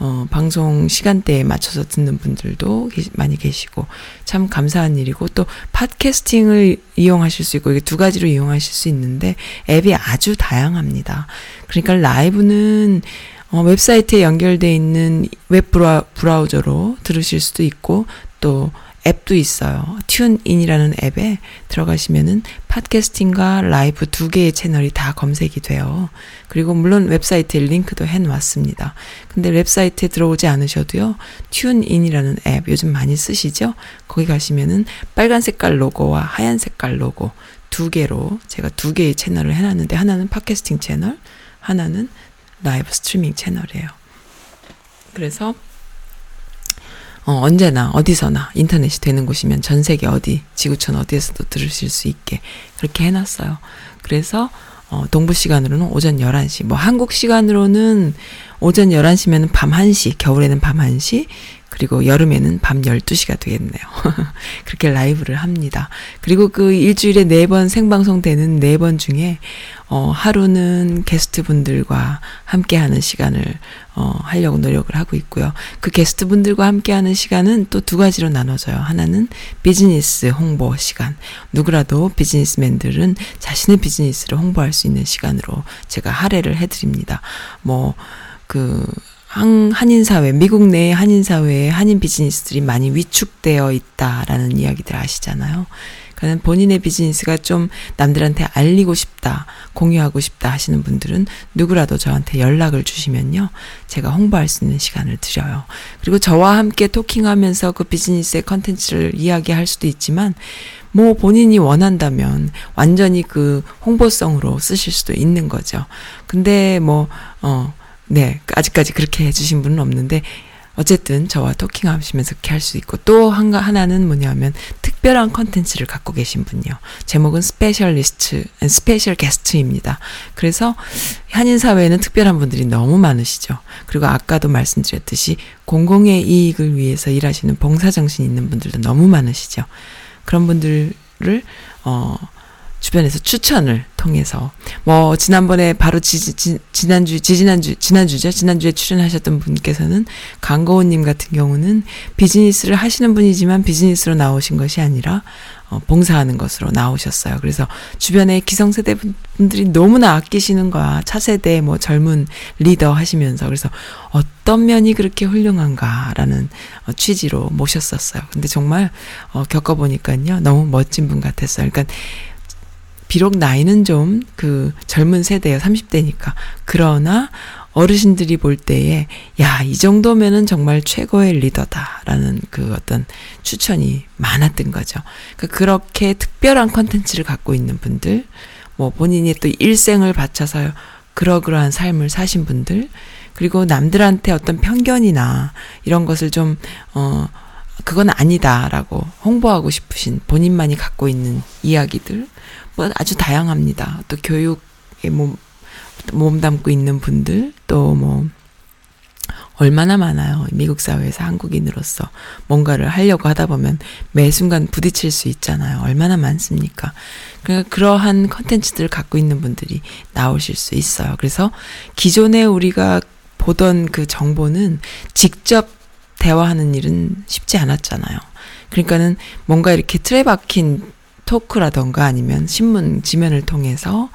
어, 방송 시간대에 맞춰서 듣는 분들도 계시, 많이 계시고, 참 감사한 일이고, 또, podcasting을 이용하실 수 있고, 이게 두 가지로 이용하실 수 있는데, 앱이 아주 다양합니다. 그러니까 라이브는, 어, 웹사이트에 연결되어 있는 웹 브라우저로 들으실 수도 있고, 또, 앱도 있어요. TuneIn이라는 앱에 들어가시면은 podcasting과 라이브 두 개의 채널이 다 검색이 돼요. 그리고 물론 웹사이트에 링크도 해 놨습니다. 근데 웹사이트에 들어오지 않으셔도요. TuneIn이라는 앱 요즘 많이 쓰시죠? 거기 가시면은 빨간 색깔 로고와 하얀 색깔 로고 두 개로 제가 두 개의 채널을 해 놨는데 하나는 podcasting 채널, 하나는 라이브 스트리밍 채널이에요. 그래서 어, 언제나 어디서나 인터넷이 되는 곳이면 전 세계 어디 지구촌 어디에서도 들으실 수 있게 그렇게 해놨어요. 그래서 어, 동부 시간으로는 오전 11시, 뭐 한국 시간으로는 오전 11시면은 밤 1시, 겨울에는 밤 1시, 그리고 여름에는 밤 12시가 되겠네요. 그렇게 라이브를 합니다. 그리고 그 일주일에 4번 생방송 되는 4번 중에, 어, 하루는 게스트 분들과 함께 하는 시간을, 어, 하려고 노력을 하고 있고요. 그 게스트 분들과 함께 하는 시간은 또 두 가지로 나눠져요. 하나는 비즈니스 홍보 시간. 누구라도 비즈니스맨들은 자신의 비즈니스를 홍보할 수 있는 시간으로 제가 할애를 해 드립니다. 뭐, 그, 한, 한인사회, 미국 내 한인사회에 한인 비즈니스들이 많이 위축되어 있다라는 이야기들 아시잖아요. 그러니까 본인의 비즈니스가 좀 남들한테 알리고 싶다, 공유하고 싶다 하시는 분들은 누구라도 저한테 연락을 주시면요. 제가 홍보할 수 있는 시간을 드려요. 그리고 저와 함께 talking하면서 그 비즈니스의 컨텐츠를 이야기할 수도 있지만, 뭐 본인이 원한다면 완전히 그 홍보성으로 쓰실 수도 있는 거죠. 근데 뭐, 어, 네, 아직까지 그렇게 해주신 분은 없는데, 어쨌든 저와 talking 하시면서 그렇게 할 수 있고, 또 한, 하나는 뭐냐면, 특별한 컨텐츠를 갖고 계신 분이요. 제목은 specialist, special guest입니다. 그래서 한인사회에는 특별한 분들이 너무 많으시죠. 그리고 아까도 말씀드렸듯이, 공공의 이익을 위해서 일하시는 봉사정신 있는 분들도 너무 많으시죠. 그런 분들을 어 주변에서 추천을 통해서 뭐 지난번에 바로 지, 지, 지난주 지지난주 지난주죠 지난주에 출연하셨던 분께서는 강고은님 같은 경우는 비즈니스를 하시는 분이지만 비즈니스로 나오신 것이 아니라 어, 봉사하는 것으로 나오셨어요. 그래서 주변에 기성세대 분들이 너무나 아끼시는 거야. 차세대 뭐 젊은 리더 하시면서 그래서 어떤 면이 그렇게 훌륭한가라는 어, 취지로 모셨었어요. 근데 정말 어, 겪어보니까요 너무 멋진 분 같았어요. 그러니까 비록 나이는 좀 그 젊은 세대예요. 30대니까. 그러나 어르신들이 볼 때에 야, 이 정도면은 정말 최고의 리더다라는 그 어떤 추천이 많았던 거죠. 그러니까 그렇게 특별한 컨텐츠를 갖고 있는 분들, 뭐 본인이 또 일생을 바쳐서 그러그러한 삶을 사신 분들, 그리고 남들한테 어떤 편견이나 이런 것을 좀, 어, 그건 아니다라고 홍보하고 싶으신 본인만이 갖고 있는 이야기들, 뭐 아주 다양합니다. 또 교육에 몸, 몸 담고 있는 분들, 또 뭐, 얼마나 많아요. 미국 사회에서 한국인으로서 뭔가를 하려고 하다 보면 매 순간 부딪힐 수 있잖아요. 얼마나 많습니까? 그러니까 그러한 컨텐츠들을 갖고 있는 분들이 나오실 수 있어요. 그래서 기존에 우리가 보던 그 정보는 직접 대화하는 일은 쉽지 않았잖아요. 그러니까는 뭔가 이렇게 틀에 박힌 토크라던가 아니면 신문 지면을 통해서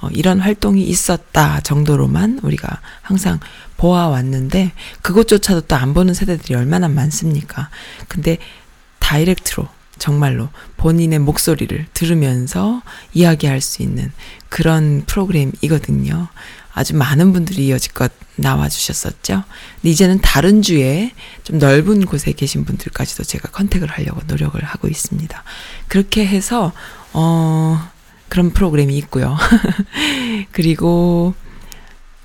어, 이런 활동이 있었다 정도로만 우리가 항상 보아왔는데 그것조차도 또 안 보는 세대들이 얼마나 많습니까? 근데 다이렉트로 정말로 본인의 목소리를 들으면서 이야기할 수 있는 그런 프로그램이거든요. 아주 많은 분들이 여지껏 나와주셨었죠. 근데 이제는 다른 주에 좀 넓은 곳에 계신 분들까지도 제가 컨택을 하려고 노력을 하고 있습니다. 그렇게 해서, 어, 그런 프로그램이 있고요. 그리고,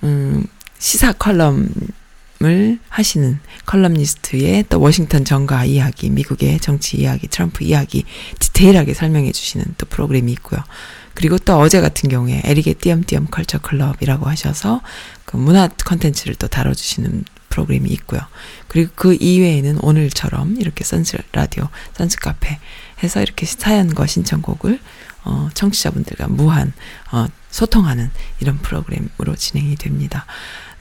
음, 시사 컬럼을 하시는 컬럼니스트의 또 워싱턴 정가 이야기, 미국의 정치 이야기, 트럼프 이야기 디테일하게 설명해 주시는 또 프로그램이 있고요. 그리고 또 어제 같은 경우에 에릭의 띄엄띄엄 culture club이라고 하셔서 그 문화 컨텐츠를 또 다뤄주시는 프로그램이 있고요. 그리고 그 이외에는 오늘처럼 이렇게 Sun's Radio, Sun's Cafe 해서 이렇게 사연과 신청곡을 어, 청취자분들과 무한 어, 소통하는 이런 프로그램으로 진행이 됩니다.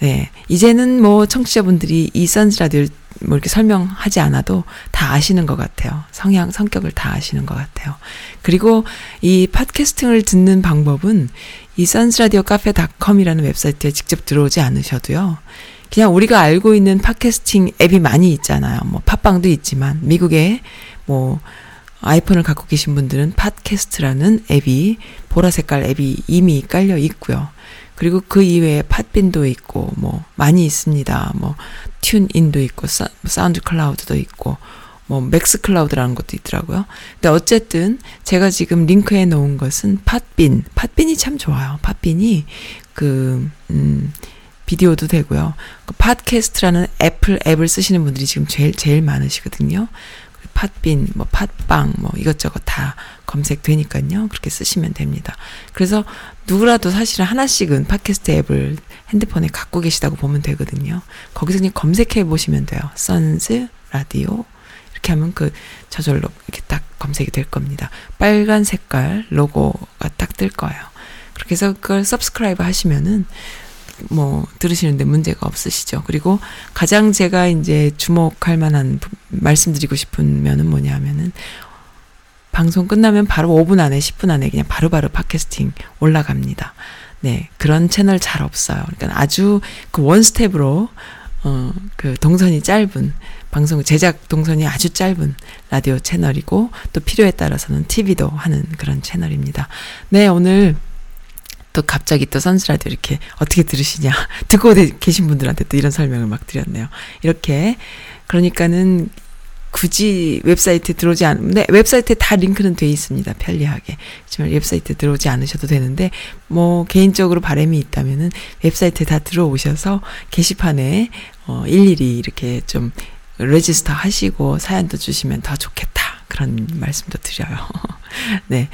네. 이제는 뭐 청취자분들이 이 선스 라디오를 뭐 이렇게 설명하지 않아도 다 아시는 것 같아요. 성향, 성격을 다 아시는 것 같아요. 그리고 이 팟캐스팅을 듣는 방법은 이 선스라디오 카페닷컴이라는 웹사이트에 직접 들어오지 않으셔도요. 그냥 우리가 알고 있는 팟캐스팅 앱이 많이 있잖아요. 뭐 팟빵도 있지만 미국에 뭐 아이폰을 갖고 계신 분들은 팟캐스트라는 앱이 보라 색깔 앱이 이미 깔려 있고요. 그리고 그 이외에 Podbean도 있고 뭐 많이 있습니다. 뭐 TuneIn도 있고 사, SoundCloud도 있고 뭐 Mixcloud라는 것도 있더라고요. 근데 어쨌든 제가 지금 링크해 놓은 것은 Podbean. Podbean이 참 좋아요. Podbean이 그 음, 비디오도 되고요. 그 팟캐스트라는 애플 앱을 쓰시는 분들이 지금 제일 제일 많으시거든요. Podbean, 뭐 팟빵, 뭐 이것저것 다 검색되니까요. 그렇게 쓰시면 됩니다. 그래서 누구라도 사실은 하나씩은 팟캐스트 앱을 핸드폰에 갖고 계시다고 보면 되거든요. 거기서 그냥 검색해 보시면 돼요. Sun's Radio 이렇게 하면 그 저절로 이렇게 딱 검색이 될 겁니다. 빨간 색깔 로고가 딱 뜰 거예요. 그렇게 해서 그걸 subscribe 하시면은 뭐 들으시는데 문제가 없으시죠. 그리고 가장 제가 이제 주목할 만한 말씀드리고 싶은 면은 뭐냐면은 방송 끝나면 바로 5분 안에 10분 안에 그냥 바로바로 바로 팟캐스팅 올라갑니다. 네, 그런 채널 잘 없어요. 그러니까 아주 그 원스텝으로 어, 그 동선이 짧은 방송 제작 동선이 아주 짧은 라디오 채널이고 또 필요에 따라서는 TV도 하는 그런 채널입니다. 네, 오늘 또 갑자기 또 Sun's Radio 이렇게 어떻게 들으시냐 듣고 계신 분들한테 또 이런 설명을 막 드렸네요. 이렇게 그러니까는 굳이 웹사이트에 들어오지 않, 네, 웹사이트에 다 링크는 돼 있습니다. 편리하게. 하지만 웹사이트에 들어오지 않으셔도 되는데, 뭐, 개인적으로 바람이 있다면은 웹사이트에 다 들어오셔서 게시판에, 어, 일일이 이렇게 좀 register 하시고 사연도 주시면 더 좋겠다. 그런 말씀도 드려요. 네.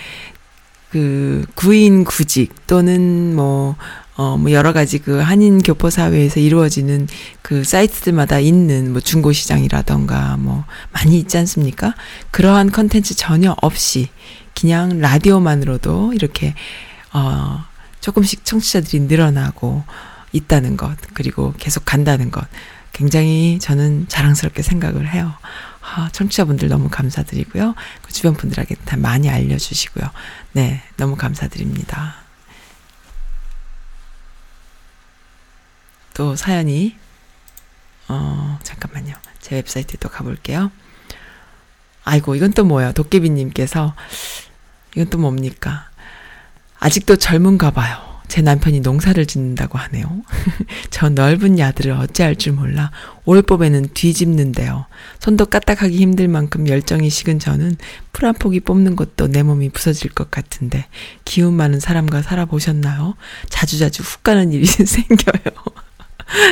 그 구인 구직 또는 뭐 어, 뭐 여러 가지 그 한인 교포 사회에서 이루어지는 그 사이트들마다 있는 뭐 중고 시장이라던가 뭐 많이 있지 않습니까? 그러한 컨텐츠 전혀 없이 그냥 라디오만으로도 이렇게 어 조금씩 청취자들이 늘어나고 있다는 것 그리고 계속 간다는 것 굉장히 저는 자랑스럽게 생각을 해요. 아, 청취자분들 너무 감사드리고요. 그 주변 분들에게 다 많이 알려주시고요. 네, 너무 감사드립니다. 또 사연이 어 잠깐만요. 제 웹사이트에 또 가볼게요. 아이고 이건 또 뭐야? 도깨비님께서 이건 또 뭡니까? 아직도 젊은가 봐요. 제 남편이 농사를 짓는다고 하네요. 저 넓은 야들을 어찌할 줄 몰라 올 봄에는 뒤집는데요. 손도 까딱하기 힘들 만큼 열정이 식은 저는 풀 한 포기 뽑는 것도 내 몸이 부서질 것 같은데 기운 많은 사람과 살아보셨나요? 자주자주 훅 가는 일이 생겨요.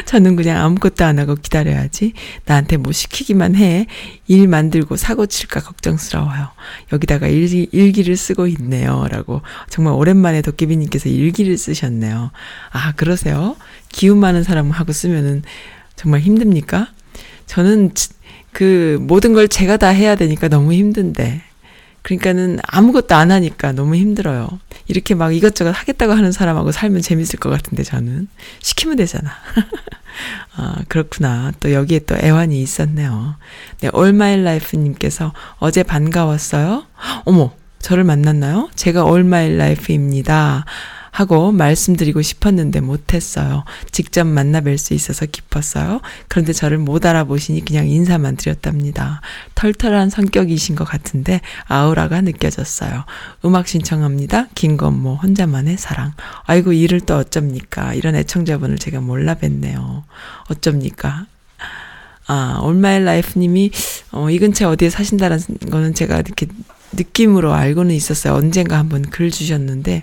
저는 그냥 아무것도 안 하고 기다려야지. 나한테 뭐 시키기만 해. 일 만들고 사고 칠까 걱정스러워요. 여기다가 일기, 일기를 쓰고 있네요. 라고. 정말 오랜만에 도깨비님께서 일기를 쓰셨네요. 아, 그러세요? 기운 많은 사람하고 쓰면은 정말 힘듭니까? 저는 그 모든 걸 제가 다 해야 되니까 너무 힘든데. 그러니까는 아무것도 안 하니까 너무 힘들어요. 이렇게 막 이것저것 하겠다고 하는 사람하고 살면 재밌을 것 같은데 저는 시키면 되잖아. 아, 그렇구나. 또 여기에 또 애환이 있었네요. 네, Life 님께서 어제 반가웠어요? 어머, 저를 만났나요? 제가 Life입니다. 하고 말씀드리고 싶었는데 못했어요. 직접 만나 뵐 수 있어서 기뻤어요. 그런데 저를 못 알아보시니 그냥 인사만 드렸답니다. 털털한 성격이신 것 같은데 아우라가 느껴졌어요. 음악 신청합니다. 김건모 혼자만의 사랑. 아이고 일을 또 어쩝니까? 이런 애청자분을 제가 몰라 뵀네요. 어쩝니까? 아, All My Life 님이, 어, 이 근처에 어디에 사신다는 거는 제가 이렇게 느낌으로 알고는 있었어요. 언젠가 한번 글 주셨는데,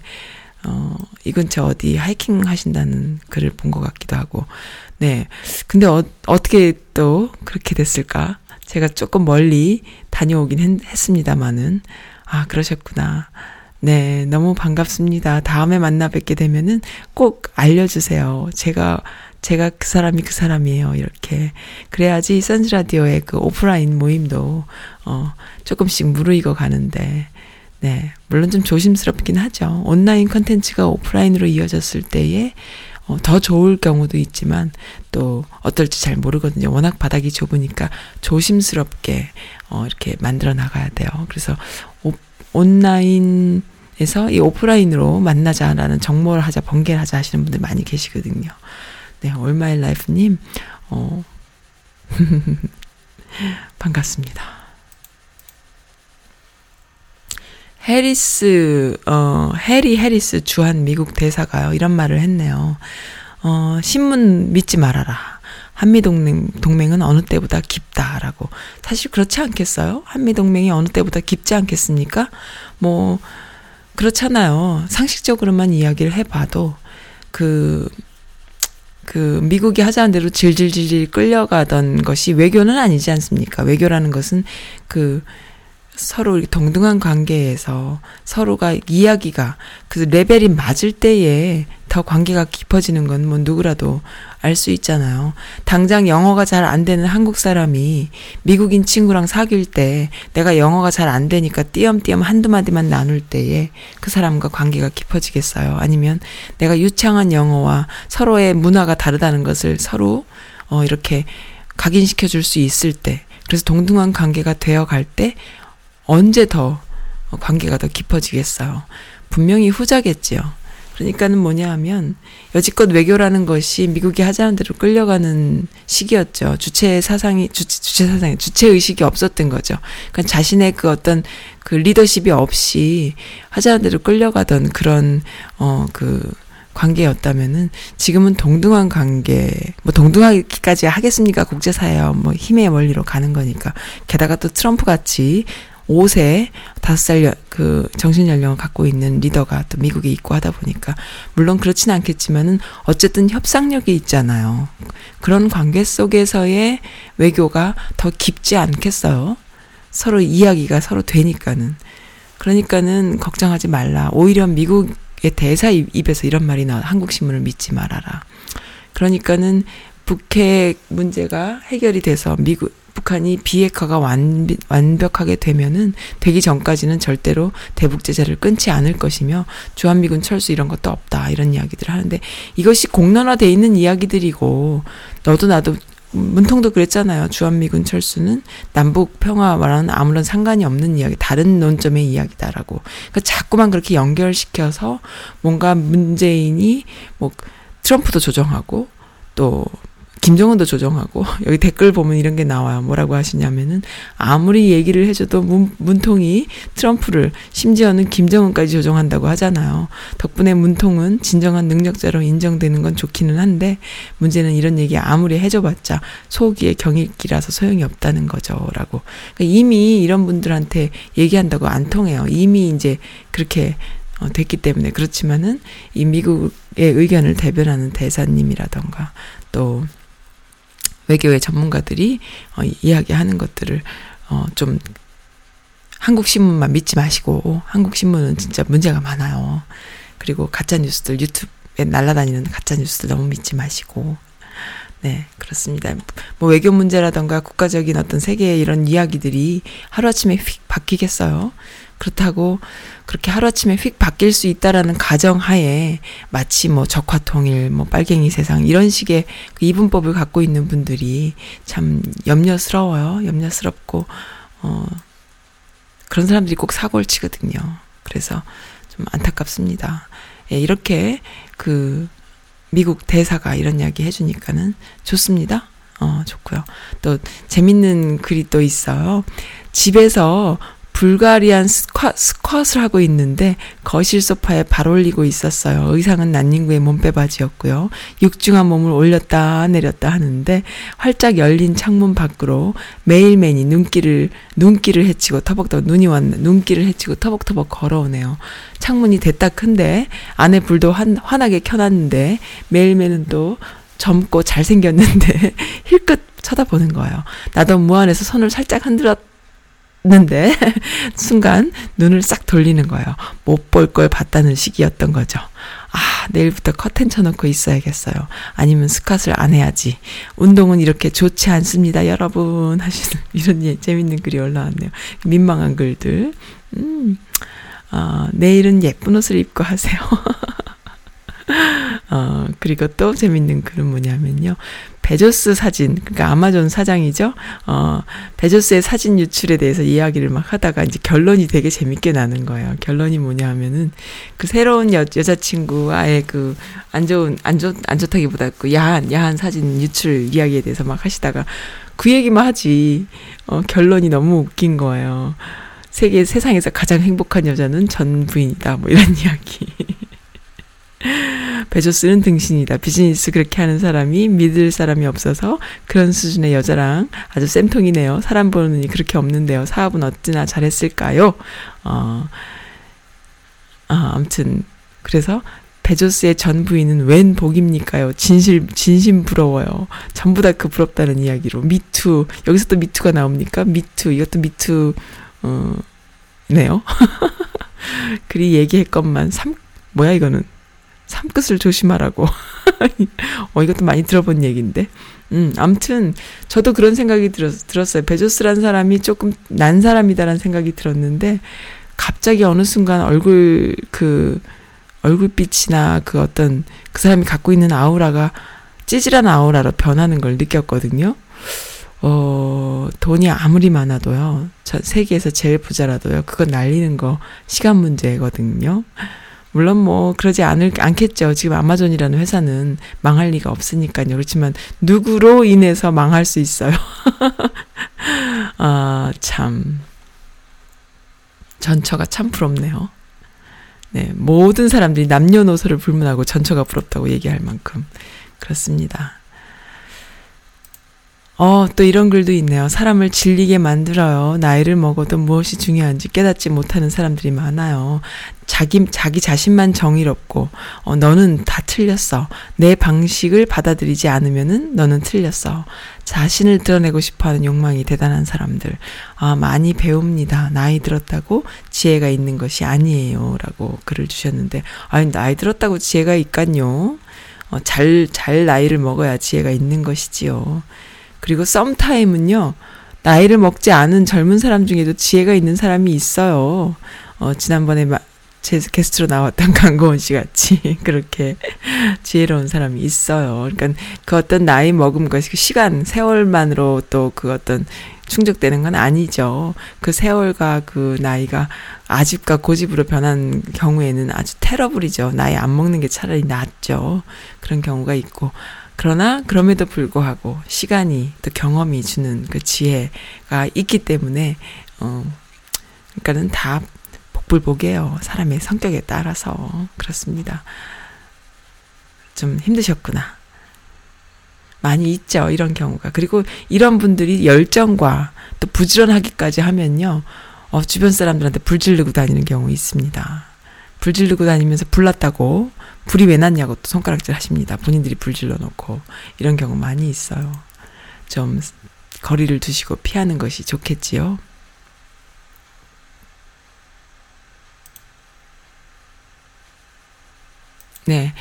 어, 이 근처 어디 하이킹 하신다는 글을 본 것 같기도 하고, 네. 근데 어, 어떻게 또 그렇게 됐을까? 제가 조금 멀리 다녀오긴 했, 습니다만은 아, 그러셨구나. 네, 너무 반갑습니다. 다음에 만나 뵙게 되면은 꼭 알려주세요. 제가, 제가 그 사람이 그 사람이에요. 이렇게. 그래야지 선즈라디오의 그 오프라인 모임도, 어, 조금씩 무르익어 가는데, 네. 물론 좀 조심스럽긴 하죠. 온라인 컨텐츠가 오프라인으로 이어졌을 때에 어, 더 좋을 경우도 있지만 또 어떨지 잘 모르거든요. 워낙 바닥이 좁으니까 조심스럽게 어, 이렇게 만들어 나가야 돼요. 그래서 오, 온라인에서 이 오프라인으로 만나자라는 정모를 하자, 번개를 하자 하시는 분들 많이 계시거든요. 네, 올마일 라이프님, 어, 반갑습니다. 해리스, 어, 해리 해리스 주한 미국 대사가요. 이런 말을 했네요. 어, 신문 믿지 말아라. 한미동맹, 동맹은 어느 때보다 깊다라고. 사실 그렇지 않겠어요? 한미동맹이 어느 때보다 깊지 않겠습니까? 뭐, 그렇잖아요. 상식적으로만 이야기를 해봐도, 그, 그, 미국이 하자는 대로 질질질질 끌려가던 것이 외교는 아니지 않습니까? 외교라는 것은 그, 서로 동등한 관계에서 서로가 이야기가 그 레벨이 맞을 때에 더 관계가 깊어지는 건 뭐 누구라도 알 수 있잖아요. 당장 영어가 잘 안 되는 한국 사람이 미국인 친구랑 사귈 때 내가 영어가 잘 안 되니까 띄엄띄엄 한두 마디만 나눌 때에 그 사람과 관계가 깊어지겠어요. 아니면 내가 유창한 영어와 서로의 문화가 다르다는 것을 서로 어 이렇게 각인시켜 줄 수 있을 때 그래서 동등한 관계가 되어 갈 때 언제 더 관계가 더 깊어지겠어요. 분명히 후자겠지요. 그러니까는 뭐냐 하면 여지껏 외교라는 것이 미국이 하자는 대로 끌려가는 시기였죠. 주체 사상이 주체, 주체 사상이 주체 의식이 없었던 거죠. 그러니까 자신의 그 어떤 그 리더십이 없이 하자는 대로 끌려가던 그런 어그 관계였다면은 지금은 동등한 관계 뭐 동등하기까지 하겠습니까 국제사회와 뭐 힘의 원리로 가는 거니까 게다가 또 트럼프 같이 5세, 5살 그 정신 연령을 갖고 있는 리더가 또 미국에 있고 하다 보니까 물론 그렇진 않겠지만은 어쨌든 협상력이 있잖아요. 그런 관계 속에서의 외교가 더 깊지 않겠어요. 서로 이야기가 서로 되니까는. 그러니까는 걱정하지 말라. 오히려 미국 그게 대사 입에서 이런 말이 나와. 한국 신문을 믿지 말아라. 그러니까는 북핵 문제가 해결이 돼서 미국 북한이 비핵화가 완, 완벽하게 되면은 되기 전까지는 절대로 대북 제재를 끊지 않을 것이며 주한미군 철수 이런 것도 없다 이런 이야기들을 하는데 이것이 공론화돼 있는 이야기들이고 너도 나도 문통도 그랬잖아요. 주한미군 철수는 남북 평화와는 아무런 상관이 없는 이야기, 다른 논점의 이야기다라고. 그러니까 자꾸만 그렇게 연결시켜서 뭔가 문재인이 뭐 트럼프도 조정하고 또 김정은도 조정하고 여기 댓글 보면 이런 게 나와요. 뭐라고 하시냐면은 아무리 얘기를 해줘도 문, 문통이 트럼프를 심지어는 김정은까지 조정한다고 하잖아요. 덕분에 문통은 진정한 능력자로 인정되는 건 좋기는 한데 문제는 이런 얘기 아무리 해줘봤자 소기의 경일기라서 소용이 없다는 거죠라고. 그러니까 이미 이런 분들한테 얘기한다고 안 통해요. 이미 이제 그렇게 어, 됐기 때문에 그렇지만은 이 미국의 의견을 대변하는 대사님이라던가 또 외교의 전문가들이 어, 이야기하는 것들을 어, 좀 한국 신문만 믿지 마시고 한국 신문은 진짜 문제가 많아요. 그리고 가짜 뉴스들 유튜브에 날라다니는 가짜 뉴스들 너무 믿지 마시고 네, 그렇습니다. 뭐 외교 문제라던가 국가적인 어떤 세계의 이런 이야기들이 하루아침에 휙 바뀌겠어요. 그렇다고 그렇게 하루아침에 휙 바뀔 수 있다라는 가정하에 마치 뭐 적화통일, 뭐 빨갱이 세상 이런 식의 그 이분법을 갖고 있는 분들이 참 염려스러워요. 염려스럽고 어 그런 사람들이 꼭 사고를 치거든요. 그래서 좀 안타깝습니다. 예, 이렇게 그 미국 대사가 이런 이야기 해주니까는 좋습니다. 어, 좋고요. 또 재밌는 글이 또 있어요. 집에서 불가리안 스쿼, 스쿼트를 하고 있는데 거실 소파에 발 올리고 있었어요. 의상은 난닝구의 몸빼바지였고요. 육중한 몸을 올렸다 내렸다 하는데 활짝 열린 창문 밖으로 매일매니 눈길을 눈길을 헤치고 터벅터벅 눈이 왔네. 눈길을 헤치고 터벅터벅 걸어오네요. 창문이 됐다 큰데 안에 불도 환, 환하게 켜놨는데 매일매는 또 젊고 잘생겼는데 힐끗 쳐다보는 거예요. 나도 무안에서 손을 살짝 흔들었 는데 순간 눈을 싹 돌리는 거예요. 못 볼 걸 봤다는 시기였던 거죠. 아, 내일부터 커튼 쳐놓고 있어야겠어요. 아니면 스쿼트를 안 해야지. 운동은 이렇게 좋지 않습니다, 여러분. 하시는 이런 예, 재밌는 글이 올라왔네요. 민망한 글들. 음, 어, 내일은 예쁜 옷을 입고 하세요. 어, 그리고 또 재밌는 글은 뭐냐면요. 베조스 사진, 그러니까 아마존 사장이죠. 어, 베조스의 사진 유출에 대해서 이야기를 막 하다가 이제 결론이 되게 재밌게 나는 거예요. 결론이 뭐냐 하면은 그 새로운 여, 여자친구와의 그 안 좋은, 안 좋, 안 좋다기보다 그 야한, 야한 사진 유출 이야기에 대해서 막 하시다가 그 얘기만 하지. 어, 결론이 너무 웃긴 거예요. 세계, 세상에서 가장 행복한 여자는 전 부인이다. 뭐 이런 이야기. 베조스는 등신이다. 비즈니스 그렇게 하는 사람이 믿을 사람이 없어서 그런 수준의 여자랑 아주 쌤통이네요. 사람 보는 눈이 그렇게 없는데요. 사업은 어찌나 잘했을까요? 어, 아, 아무튼 그래서 베조스의 전 부인은 웬 복입니까요? 진실 진심 부러워요. 전부 다 그 부럽다는 이야기로 미투 여기서 또 미투가 나옵니까? 미투 이것도 미투 어 네요. 그리 얘기했건만 삼 뭐야 이거는 삼끝을 조심하라고. 어, 이것도 많이 들어본 얘기인데. 음, 암튼, 저도 그런 생각이 들었, 들었어요. 베조스란 사람이 조금 난 사람이다라는 생각이 들었는데, 갑자기 어느 순간 얼굴, 그, 얼굴빛이나 그 어떤 그 사람이 갖고 있는 아우라가 찌질한 아우라로 변하는 걸 느꼈거든요. 어, 돈이 아무리 많아도요, 저 세계에서 제일 부자라도요, 그건 날리는 거 시간 문제거든요. 물론 뭐 그러지 않을 않겠죠. 지금 아마존이라는 회사는 망할 리가 없으니까요. 그렇지만 누구로 인해서 망할 수 있어요. 아, 참. 전처가 참 부럽네요. 네, 모든 사람들이 남녀노소를 불문하고 전처가 부럽다고 얘기할 만큼 그렇습니다. 어, 또 이런 글도 있네요. 사람을 질리게 만들어요. 나이를 먹어도 무엇이 중요한지 깨닫지 못하는 사람들이 많아요. 자기, 자기 자신만 정의롭고, 어, 너는 다 틀렸어. 내 방식을 받아들이지 않으면은 너는 틀렸어. 자신을 드러내고 싶어 하는 욕망이 대단한 사람들. 아, 많이 배웁니다. 나이 들었다고 지혜가 있는 것이 아니에요. 라고 글을 주셨는데, 아니, 나이 들었다고 지혜가 있간요. 어, 잘, 잘 나이를 먹어야 지혜가 있는 것이지요. 그리고 썸타임은요, 나이를 먹지 않은 젊은 사람 중에도 지혜가 있는 사람이 있어요. 어, 지난번에 마, 제 게스트로 나왔던 강고원 씨 같이 그렇게 지혜로운 사람이 있어요. 그러니까 그 어떤 나이 먹음 것이 그 시간, 세월만으로 또 그 어떤 충족되는 건 아니죠. 그 세월과 그 나이가 아집과 고집으로 변한 경우에는 아주 테러블이죠. 나이 안 먹는 게 차라리 낫죠. 그런 경우가 있고. 그러나 그럼에도 불구하고 시간이 또 경험이 주는 그 지혜가 있기 때문에 어 그러니까는 다 복불복이에요. 사람의 성격에 따라서 그렇습니다. 좀 힘드셨구나. 많이 있죠. 이런 경우가. 그리고 이런 분들이 열정과 또 부지런하기까지 하면요. 어, 주변 사람들한테 불질르고 다니는 경우 있습니다. 불질르고 다니면서 불났다고 불이 왜 났냐고 또 손가락질 하십니다. 본인들이 불 질러 놓고 이런 경우 많이 있어요. 좀 거리를 두시고 피하는 것이 좋겠지요. 네.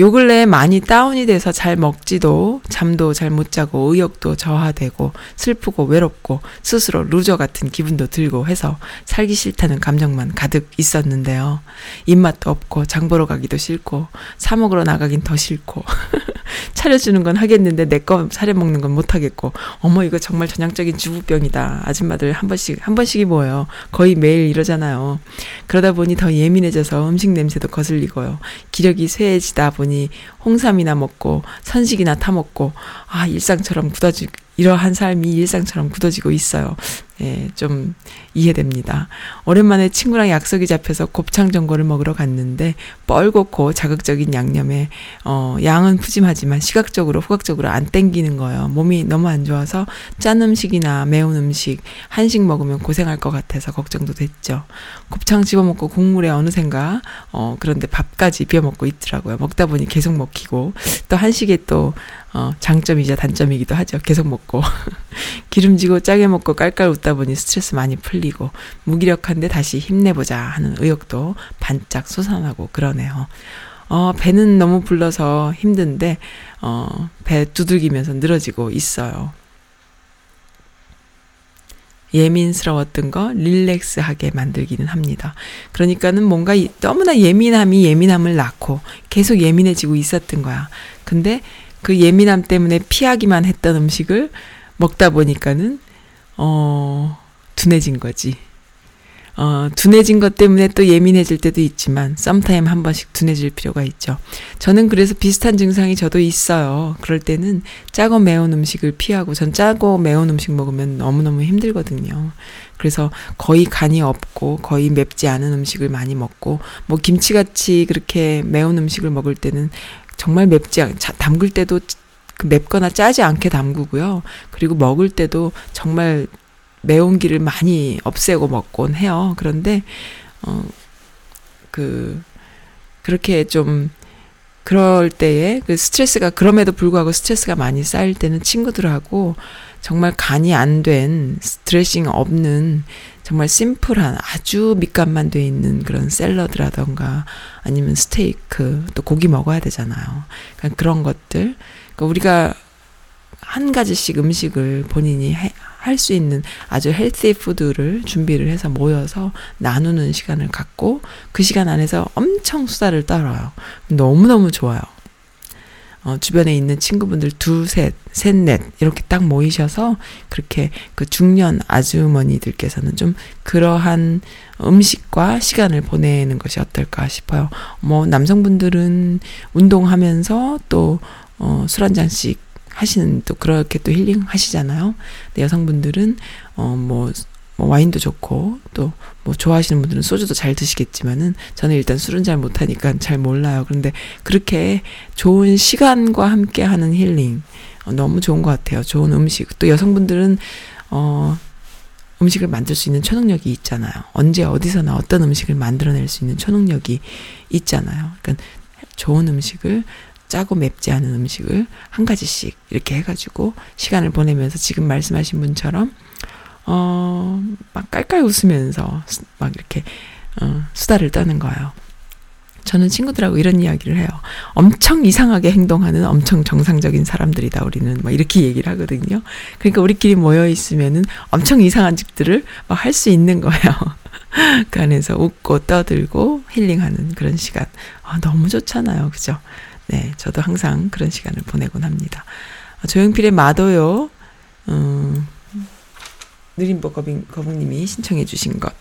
요 근래에 많이 다운이 돼서 잘 먹지도 잠도 잘 못 자고 의욕도 저하되고 슬프고 외롭고 스스로 loser 같은 기분도 들고 해서 살기 싫다는 감정만 가득 있었는데요. 입맛도 없고 장 보러 가기도 싫고 사 먹으러 나가긴 더 싫고 차려주는 건 하겠는데 내 거 차려 먹는 건 못 하겠고 어머 이거 정말 전형적인 주부병이다. 아줌마들 한 번씩 한 번씩이 뭐예요. 거의 매일 이러잖아요. 그러다 보니 더 예민해져서 음식 냄새도 거슬리고요. 기력이 쇠해지다 보니 홍삼이나 먹고 선식이나 타 먹고 아 일상처럼 굳어지고 이러한 삶이 일상처럼 굳어지고 있어요. 예, 좀 이해됩니다. 오랜만에 친구랑 약속이 잡혀서 곱창 전골을 먹으러 갔는데 뻘겋고 자극적인 양념에 어 양은 푸짐하지만 시각적으로 후각적으로 안 땡기는 거예요. 몸이 너무 안 좋아서 짠 음식이나 매운 음식, 한식 먹으면 고생할 것 같아서 걱정도 됐죠. 곱창 집어 먹고 국물에 어느샌가 어 그런데 밥까지 비워 먹고 있더라고요. 먹다 보니 계속 먹히고 또 한식에 또 어, 장점이자 단점이기도 하죠. 계속 먹고. 기름지고 짜게 먹고 깔깔 웃다 보니 스트레스 많이 풀리고, 무기력한데 다시 힘내보자 하는 의욕도 반짝 솟아나고 그러네요. 어, 배는 너무 불러서 힘든데, 어, 배 두들기면서 늘어지고 있어요. 예민스러웠던 거 릴렉스하게 만들기는 합니다. 그러니까는 뭔가 너무나 예민함이 예민함을 낳고 계속 예민해지고 있었던 거야. 근데 그 예민함 때문에 피하기만 했던 음식을 먹다 보니까는 어 둔해진 거지. 어, 둔해진 것 때문에 또 예민해질 때도 있지만, 썸타임 한 번씩 둔해질 필요가 있죠. 저는 그래서 비슷한 증상이 저도 있어요. 그럴 때는 짜고 매운 음식을 피하고, 전 짜고 매운 음식 먹으면 너무너무 힘들거든요. 그래서 거의 간이 없고, 거의 맵지 않은 음식을 많이 먹고, 뭐 김치같이 그렇게 매운 음식을 먹을 때는 정말 맵지 않, 담글 때도 그 맵거나 짜지 않게 담그고요. 그리고 먹을 때도 정말 매운 기를 많이 없애고 먹곤 해요. 그런데, 어, 그, 그렇게 좀, 그럴 때에 그 스트레스가, 그럼에도 불구하고 스트레스가 많이 쌓일 때는 친구들하고 정말 간이 안 된, 드레싱 없는 정말 심플한 아주 밑간만 돼 있는 그런 샐러드라던가 아니면 스테이크 또 고기 먹어야 되잖아요. 그러니까 그런 것들 그러니까 우리가 한 가지씩 음식을 본인이 할 수 있는 아주 헬시 푸드를 준비를 해서 모여서 나누는 시간을 갖고 그 시간 안에서 엄청 수다를 떨어요. 너무너무 좋아요. 어, 주변에 있는 친구분들 둘, 셋, 셋, 넷, 이렇게 딱 모이셔서 그렇게 그 중년 아주머니들께서는 좀 그러한 음식과 시간을 보내는 것이 어떨까 싶어요. 뭐, 남성분들은 운동하면서 또, 어, 술 한 잔씩 하시는 또 그렇게 또 힐링 하시잖아요. 근데 여성분들은, 어, 뭐, 뭐 와인도 좋고 또 뭐 좋아하시는 분들은 소주도 잘 드시겠지만은 저는 일단 술은 잘 못하니까 잘 몰라요. 그런데 그렇게 좋은 시간과 함께 하는 힐링 어, 너무 좋은 것 같아요. 좋은 음식 또 여성분들은 어 음식을 만들 수 있는 초능력이 있잖아요. 언제 어디서나 어떤 음식을 만들어낼 수 있는 초능력이 있잖아요. 그러니까 좋은 음식을 짜고 맵지 않은 음식을 한 가지씩 이렇게 해가지고 시간을 보내면서 지금 말씀하신 분처럼 어, 막 깔깔 웃으면서 막 이렇게 어, 수다를 떠는 거예요. 저는 친구들하고 이런 이야기를 해요. 엄청 이상하게 행동하는 엄청 정상적인 사람들이다, 우리는. 막 이렇게 얘기를 하거든요. 그러니까 우리끼리 모여 있으면은 엄청 이상한 짓들을 막 할 수 있는 거예요. 그 안에서 웃고 떠들고 힐링하는 그런 시간. 아, 너무 좋잖아요. 그죠? 네, 저도 항상 그런 시간을 보내곤 합니다. 어, 조용필의 마도요, 음, 느림보 거북, 거북님이 신청해 주신 것.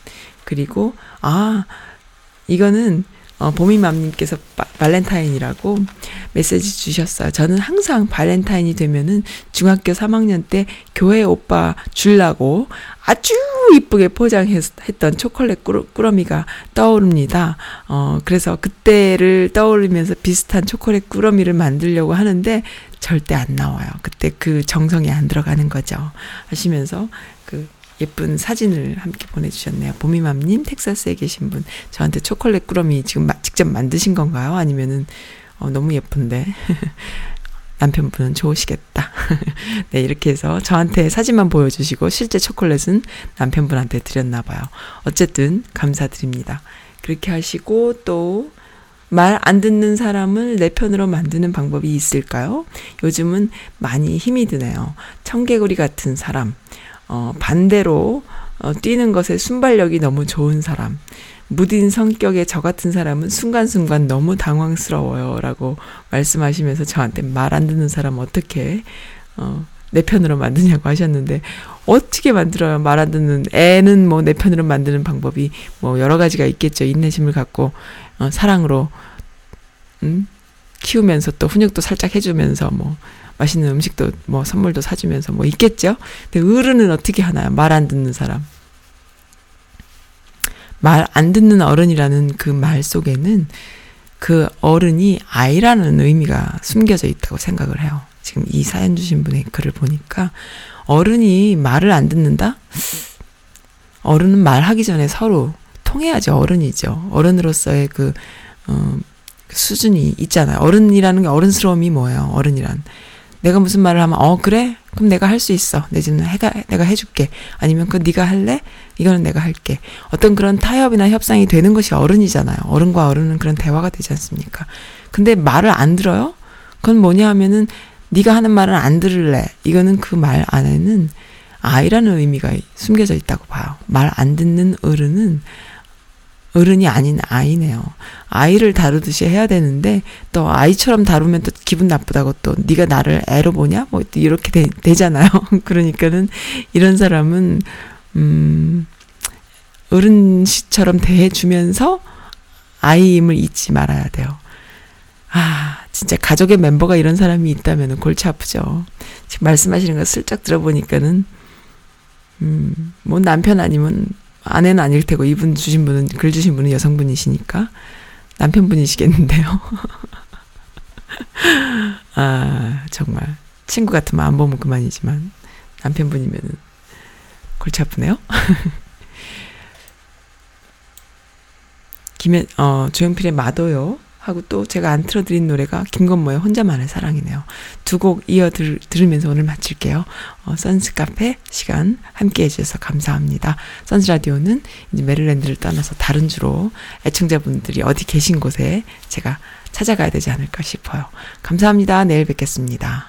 그리고, 아, 이거는 어, 보미맘님께서 발렌타인이라고 메시지 주셨어요. 저는 항상 발렌타인이 되면은 중학교 3학년 때 교회 오빠 줄라고 아주 이쁘게 포장했던 초콜릿 꾸러미가 떠오릅니다. 어, 그래서 그때를 떠올리면서 비슷한 초콜릿 꾸러미를 만들려고 하는데 절대 안 나와요. 그때 그 정성이 안 들어가는 거죠. 하시면서 그 예쁜 사진을 함께 보내주셨네요. 보미맘님, 텍사스에 계신 분. 저한테 초콜릿 꾸러미 지금 마, 직접 만드신 건가요? 아니면은, 어, 너무 예쁜데. 남편분은 좋으시겠다. 네, 이렇게 해서 저한테 사진만 보여주시고 실제 초콜릿은 남편분한테 드렸나 봐요. 어쨌든 감사드립니다. 그렇게 하시고 또 말 안 듣는 사람을 내 편으로 만드는 방법이 있을까요? 요즘은 많이 힘이 드네요. 청개구리 같은 사람, 어, 반대로 어, 뛰는 것에 순발력이 너무 좋은 사람, 무딘 성격의 저 같은 사람은 순간순간 너무 당황스러워요. 라고 말씀하시면서 저한테 말 안 듣는 사람 어떻게, 어, 내 편으로 만드냐고 하셨는데, 어떻게 만들어요? 말 안 듣는 애는 뭐 내 편으로 만드는 방법이 뭐 여러 가지가 있겠죠. 인내심을 갖고, 어, 사랑으로, 음, 키우면서 또 훈육도 살짝 해주면서 뭐, 맛있는 음식도 뭐 선물도 사주면서 뭐 있겠죠? 근데 어른은 어떻게 하나요? 말 안 듣는 사람. 말 안 듣는 어른이라는 그 말 속에는 그 어른이 아이라는 의미가 숨겨져 있다고 생각을 해요. 지금 이 사연 주신 분의 글을 보니까 어른이 말을 안 듣는다? 어른은 말하기 전에 서로 통해야죠. 어른이죠. 어른으로서의 그, 어, 그 수준이 있잖아요. 어른이라는 게 어른스러움이 뭐예요? 어른이란. 내가 무슨 말을 하면 어 그래? 그럼 내가 할 수 있어. 내지는 해가 내가 해줄게. 아니면 그 네가 할래? 이거는 내가 할게. 어떤 그런 타협이나 협상이 되는 것이 어른이잖아요. 어른과 어른은 그런 대화가 되지 않습니까? 근데 말을 안 들어요? 그건 뭐냐 하면은 네가 하는 말은 안 들을래. 이거는 그 말 안에는 아이라는 의미가 숨겨져 있다고 봐요. 말 안 듣는 어른은 어른이 아닌 아이네요. 아이를 다루듯이 해야 되는데 또 아이처럼 다루면 또 기분 나쁘다고 또 네가 나를 애로 보냐 뭐 이렇게 되, 되잖아요. 그러니까는 이런 사람은 음 어른시처럼 대해주면서 아이임을 잊지 말아야 돼요. 아, 진짜 가족의 멤버가 이런 사람이 있다면 골치 아프죠. 지금 말씀하시는 거 슬쩍 들어보니까는, 음, 뭐 남편 아니면 아내는 아닐 테고 이분 주신 분은 글 주신 분은 여성분이시니까 남편분이시겠는데요. 아 정말 친구 같으면 안 보면 그만이지만 남편분이면은 골치 아프네요. 김현 어 조용필의 마도요. 하고 또 제가 안 틀어드린 노래가 김건모의 혼자만의 사랑이네요. 두 곡 이어 들, 들으면서 오늘 마칠게요. 어, 선스 카페 시간 함께 해주셔서 감사합니다. 선스 라디오는 이제 메릴랜드를 떠나서 다른 주로 애청자분들이 어디 계신 곳에 제가 찾아가야 되지 않을까 싶어요. 감사합니다. 내일 뵙겠습니다.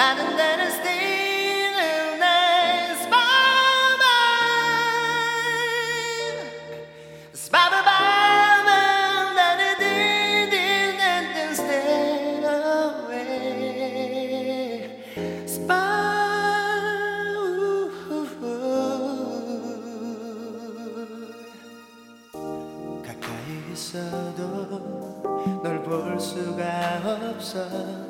나는 나는 still nice 밤밤 밤밤. 나는 딘딘딘딘 stay away 밤. 가까이 있어도 널 볼 수가 없어.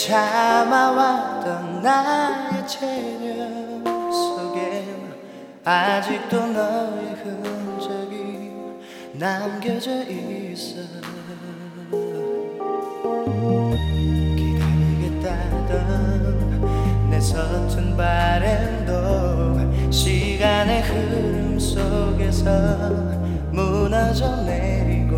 참아왔던 나의 체력 속엔 아직도 너의 흔적이 남겨져 있어. 기다리겠다던 내 서툰 바램도 시간의 흐름 속에서 무너져 내리고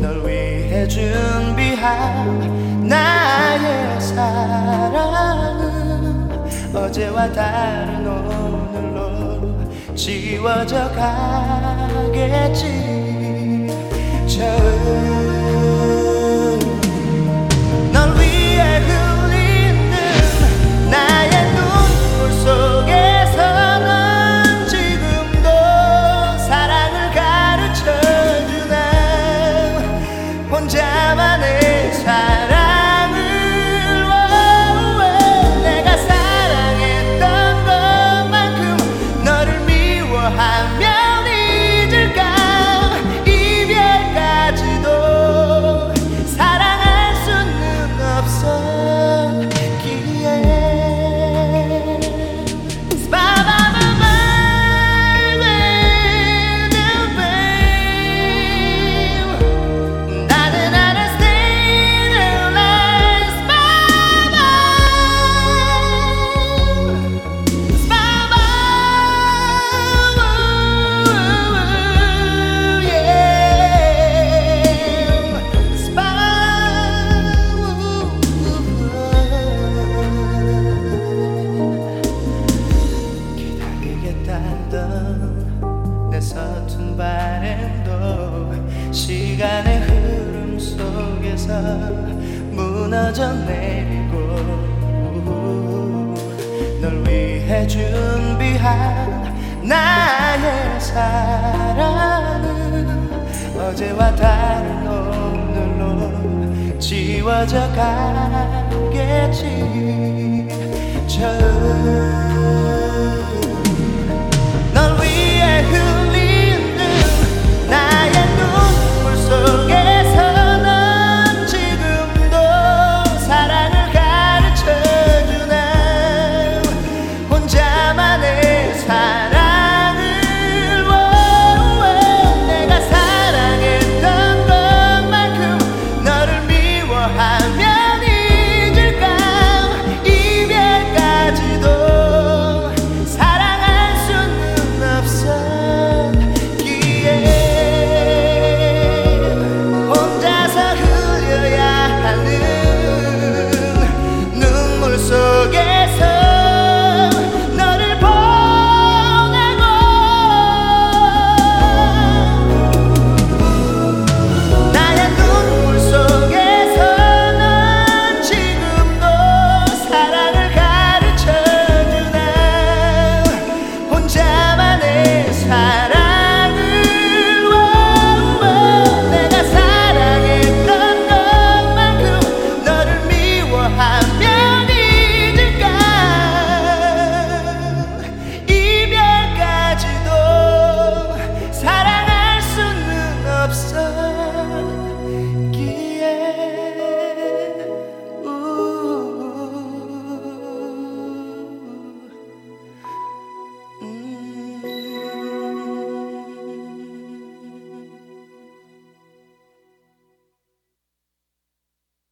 널 위해 준비한 나의 사랑은
어제와 다른 오늘로 지워져 가겠지. 처음